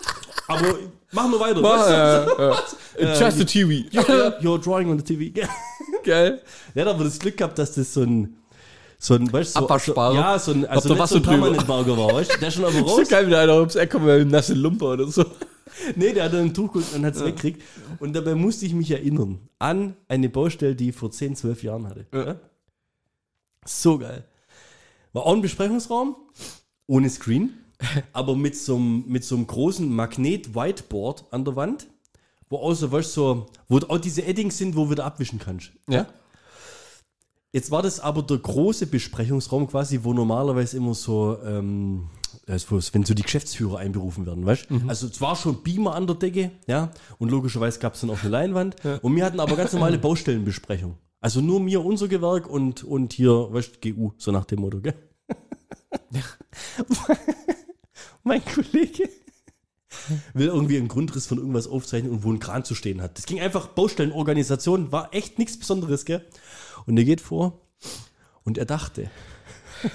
aber mach nur weiter. weißt du, so, Just a TV. you're, you're drawing on the TV. Geil. Ja, da aber das Glück gehabt, dass das so ein, so ein, weißt du, so, so, ja, so ein, also nicht so ein drüber. Permanentmarker war, weißt du, der schon aber raus. geil, wie da einer ums Eck kommt mit einem nassen Lumper oder so. Nee, der hat dann ein Tuch geholt und hat es weggekriegt. Und dabei musste ich mich erinnern an eine Baustelle, die ich vor 10, 12 Jahren hatte. Ja? So geil. War auch ein Besprechungsraum, ohne Screen, aber mit so einem, mit so einem großen Magnet-Whiteboard an der Wand, wo auch so, weißt, so, wo auch diese Eddings sind, wo du wieder abwischen kannst. Ja. Jetzt war das aber der große Besprechungsraum quasi, wo normalerweise immer so, ähm, also wenn so die Geschäftsführer einberufen werden, weißt du? Also es war schon Beamer an der Decke, ja, und logischerweise gab es dann auch eine Leinwand. Und wir hatten aber ganz normale Baustellenbesprechung. Also nur mir, unser Gewerk und, und hier, weißt du, GU, so nach dem Motto, gell? mein Kollege will irgendwie einen Grundriss von irgendwas aufzeichnen und wo ein Kran zu stehen hat. Das ging einfach Baustellenorganisation, war echt nichts Besonderes, gell? Und er geht vor und er dachte,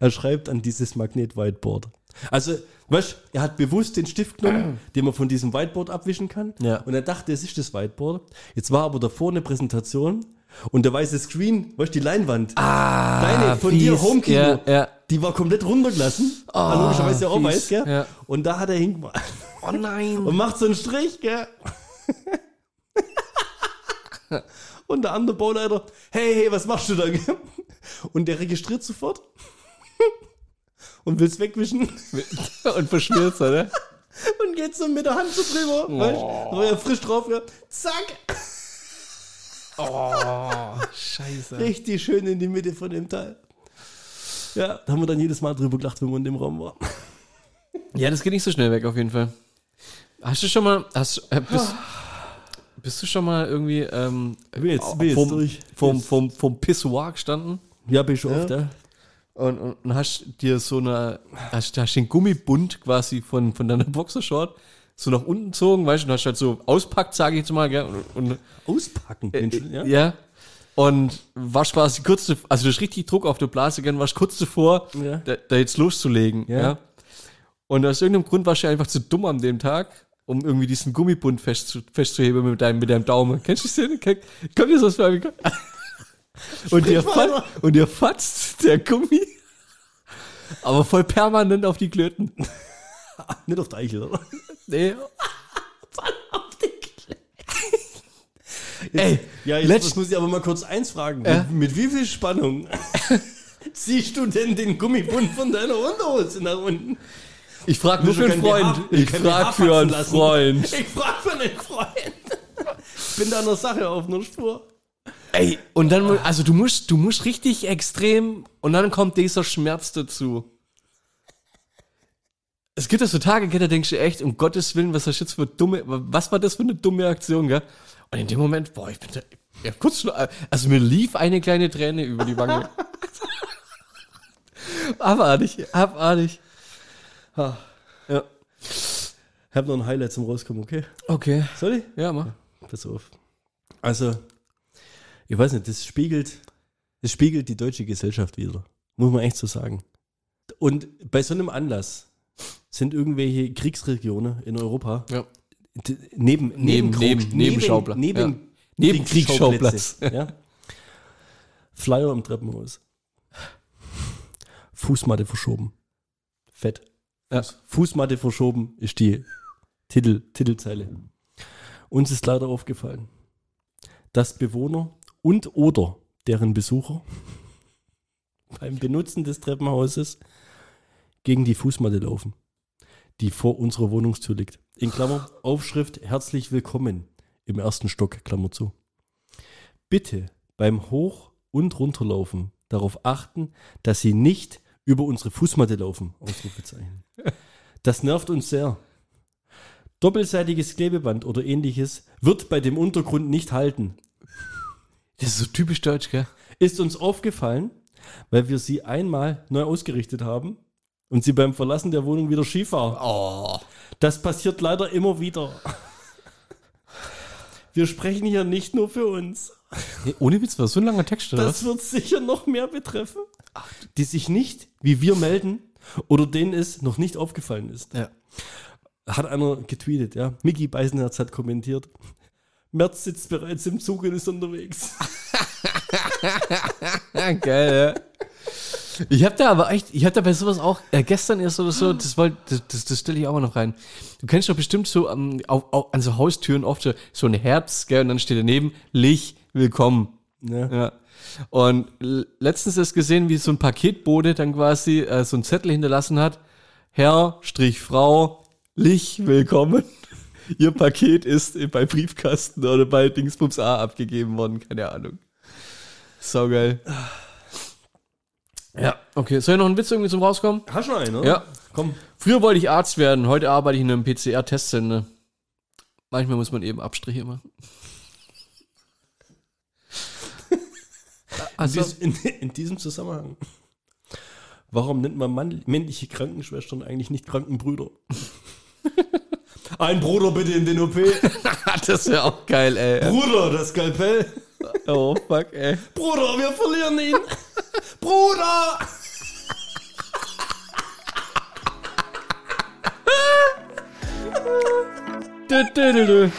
er schreibt an dieses Magnet-Whiteboard. Also, weißt er hat bewusst den Stift genommen, den man von diesem Whiteboard abwischen kann. Ja. Und er dachte, es ist das Whiteboard. Jetzt war aber davor eine Präsentation und der weiße Screen, weißt du, die Leinwand. Ah, Deine von dir fies. Home-Kino. Ja, ja. Die war komplett runtergelassen. Ah, logischerweise ja auch weiß, gell? Ja. Und da hat er hingemacht. Oh nein. Und macht so einen Strich, gell? Und der andere Bauleiter, hey, hey, was machst du da? Und der registriert sofort und will es wegwischen Und verschmiert's, oder? und geht so mit der Hand so drüber. Weißt? Da war ja frisch drauf, gell? zack, Oh, scheiße. richtig schön in die Mitte von dem Teil. Ja, da haben wir dann jedes Mal drüber gelacht, wenn wir in dem Raum waren. Ja, das geht nicht so schnell weg, auf jeden Fall. Hast du schon mal, hast, äh, bist, bist du schon mal irgendwie ähm, bin jetzt, vom, durch. vom, vom, vom Pissoir gestanden Ja, bin ich oft, ja. und, und, und hast dir so eine, hast, hast den Gummibund quasi von, von deiner Boxershort so nach unten gezogen, weißt du, und hast halt so auspackt, sage ich jetzt mal, gell, und, und Auspacken. Menschen, ja? Äh, ja. Und warst quasi kurz, also du hast richtig Druck auf der Blase gegangen, warst kurz davor, Ja. da, da jetzt loszulegen. Ja. Ja. Und aus irgendeinem Grund warst du einfach zu dumm an dem Tag, um irgendwie diesen Gummibund festzu, festzuheben mit deinem, mit deinem Daumen. Kennst du die Szene? Kenn- Kommt dir das mal Und dir, fat, und dir fatzt der Gummi, aber voll permanent auf die Klöten. Nicht auf der Eichel, oder? Nee. Ey, ja, jetzt letzt- muss ich aber mal kurz eins fragen. Ja. Mit, mit wie viel Spannung ziehst du denn den Gummibund von deiner Unterhose nach unten? Ich frag nur für einen Freund. BH Ich kein frag BH für einen lassen. Freund. Ich frag für einen Freund. Ich bin da einer Sache auf einer Spur. Ey, und dann, also du musst, du musst richtig extrem und dann kommt dieser Schmerz dazu. Es gibt ja so Tage, gell, da denkst du echt, um Gottes Willen, was du jetzt für dumme, was war das für eine dumme Aktion, gell? Und in dem Moment, boah, ich bin da, ja, kurz schon, also mir lief eine kleine Träne über die Wange. abartig, abartig. Ha. Ja. Ich habe noch ein Highlight zum Rauskommen, okay? Okay. Soll ich? Ja, mach. Pass auf. Also, ich weiß nicht, das spiegelt, das spiegelt die deutsche Gesellschaft wieder. Muss man echt so sagen. Und bei so einem Anlass sind irgendwelche Kriegsregionen in Europa Ja. d- neben, Neben- Krog- neben- Nebenschauplatz. Neben, Ja. neben, Neben Kriegsschauplatz. ja. Flyer im Treppenhaus. Fußmatte verschoben. Fett. Ja. Fußmatte verschoben ist die Titel, Titelzeile. Uns ist leider aufgefallen, dass Bewohner und oder deren Besucher beim Benutzen des Treppenhauses gegen die Fußmatte laufen, die vor unserer Wohnungstür liegt. In Klammer, Aufschrift, herzlich willkommen im ersten Stock, Klammer zu. Bitte beim Hoch- und Runterlaufen darauf achten, dass Sie nicht über unsere Fußmatte laufen. Ausrufezeichen. Das nervt uns sehr. Doppelseitiges Klebeband oder ähnliches wird bei dem Untergrund nicht halten. Das ist so typisch deutsch, gell? Ist uns aufgefallen, weil wir sie einmal neu ausgerichtet haben und sie beim Verlassen der Wohnung wieder schief war. Oh. Das passiert leider immer wieder. Wir sprechen hier nicht nur für uns. Nee, ohne Witz, war so ein langer Text, oder Das was? wird sicher noch mehr betreffen, die sich nicht wie wir melden oder denen es noch nicht aufgefallen ist. Ja. Hat einer getweetet, ja. Mickey Beisenherz hat kommentiert. Merz sitzt bereits im Zug und ist unterwegs. Geil, ja. Ich habe da aber echt, ich habe da bei sowas auch, äh, gestern erst oder so, das, wollt, das, das, das stelle ich auch mal noch rein. Du kennst doch bestimmt so ähm, auf, auf, an so Haustüren oft so, so ein Herz, gell, und dann steht daneben, Lich, willkommen. Ja. Ja. Und letztens ist gesehen, wie so ein Paketbote dann quasi äh, so ein Zettel hinterlassen hat. Herr, Strich Frau, Lich, willkommen. Ihr Paket ist bei Briefkasten oder bei Dingsbums A abgegeben worden, keine Ahnung. So geil. Ja, okay. Soll ich noch einen Witz irgendwie zum Rauskommen? Hast du noch einen, oder? Ja. Komm. Früher wollte ich Arzt werden, heute arbeite ich in einem PCR-Testzentrum. Manchmal muss man eben Abstriche machen. In, dies, in, in diesem Zusammenhang. Warum nennt man Mann, männliche Krankenschwestern eigentlich nicht Krankenbrüder? Ein Bruder bitte in den OP. das wäre auch geil, ey. Bruder, das Skalpell. Oh, fuck, ey. Bruder, wir verlieren ihn. Bruder! Dö, dö, dö, dö.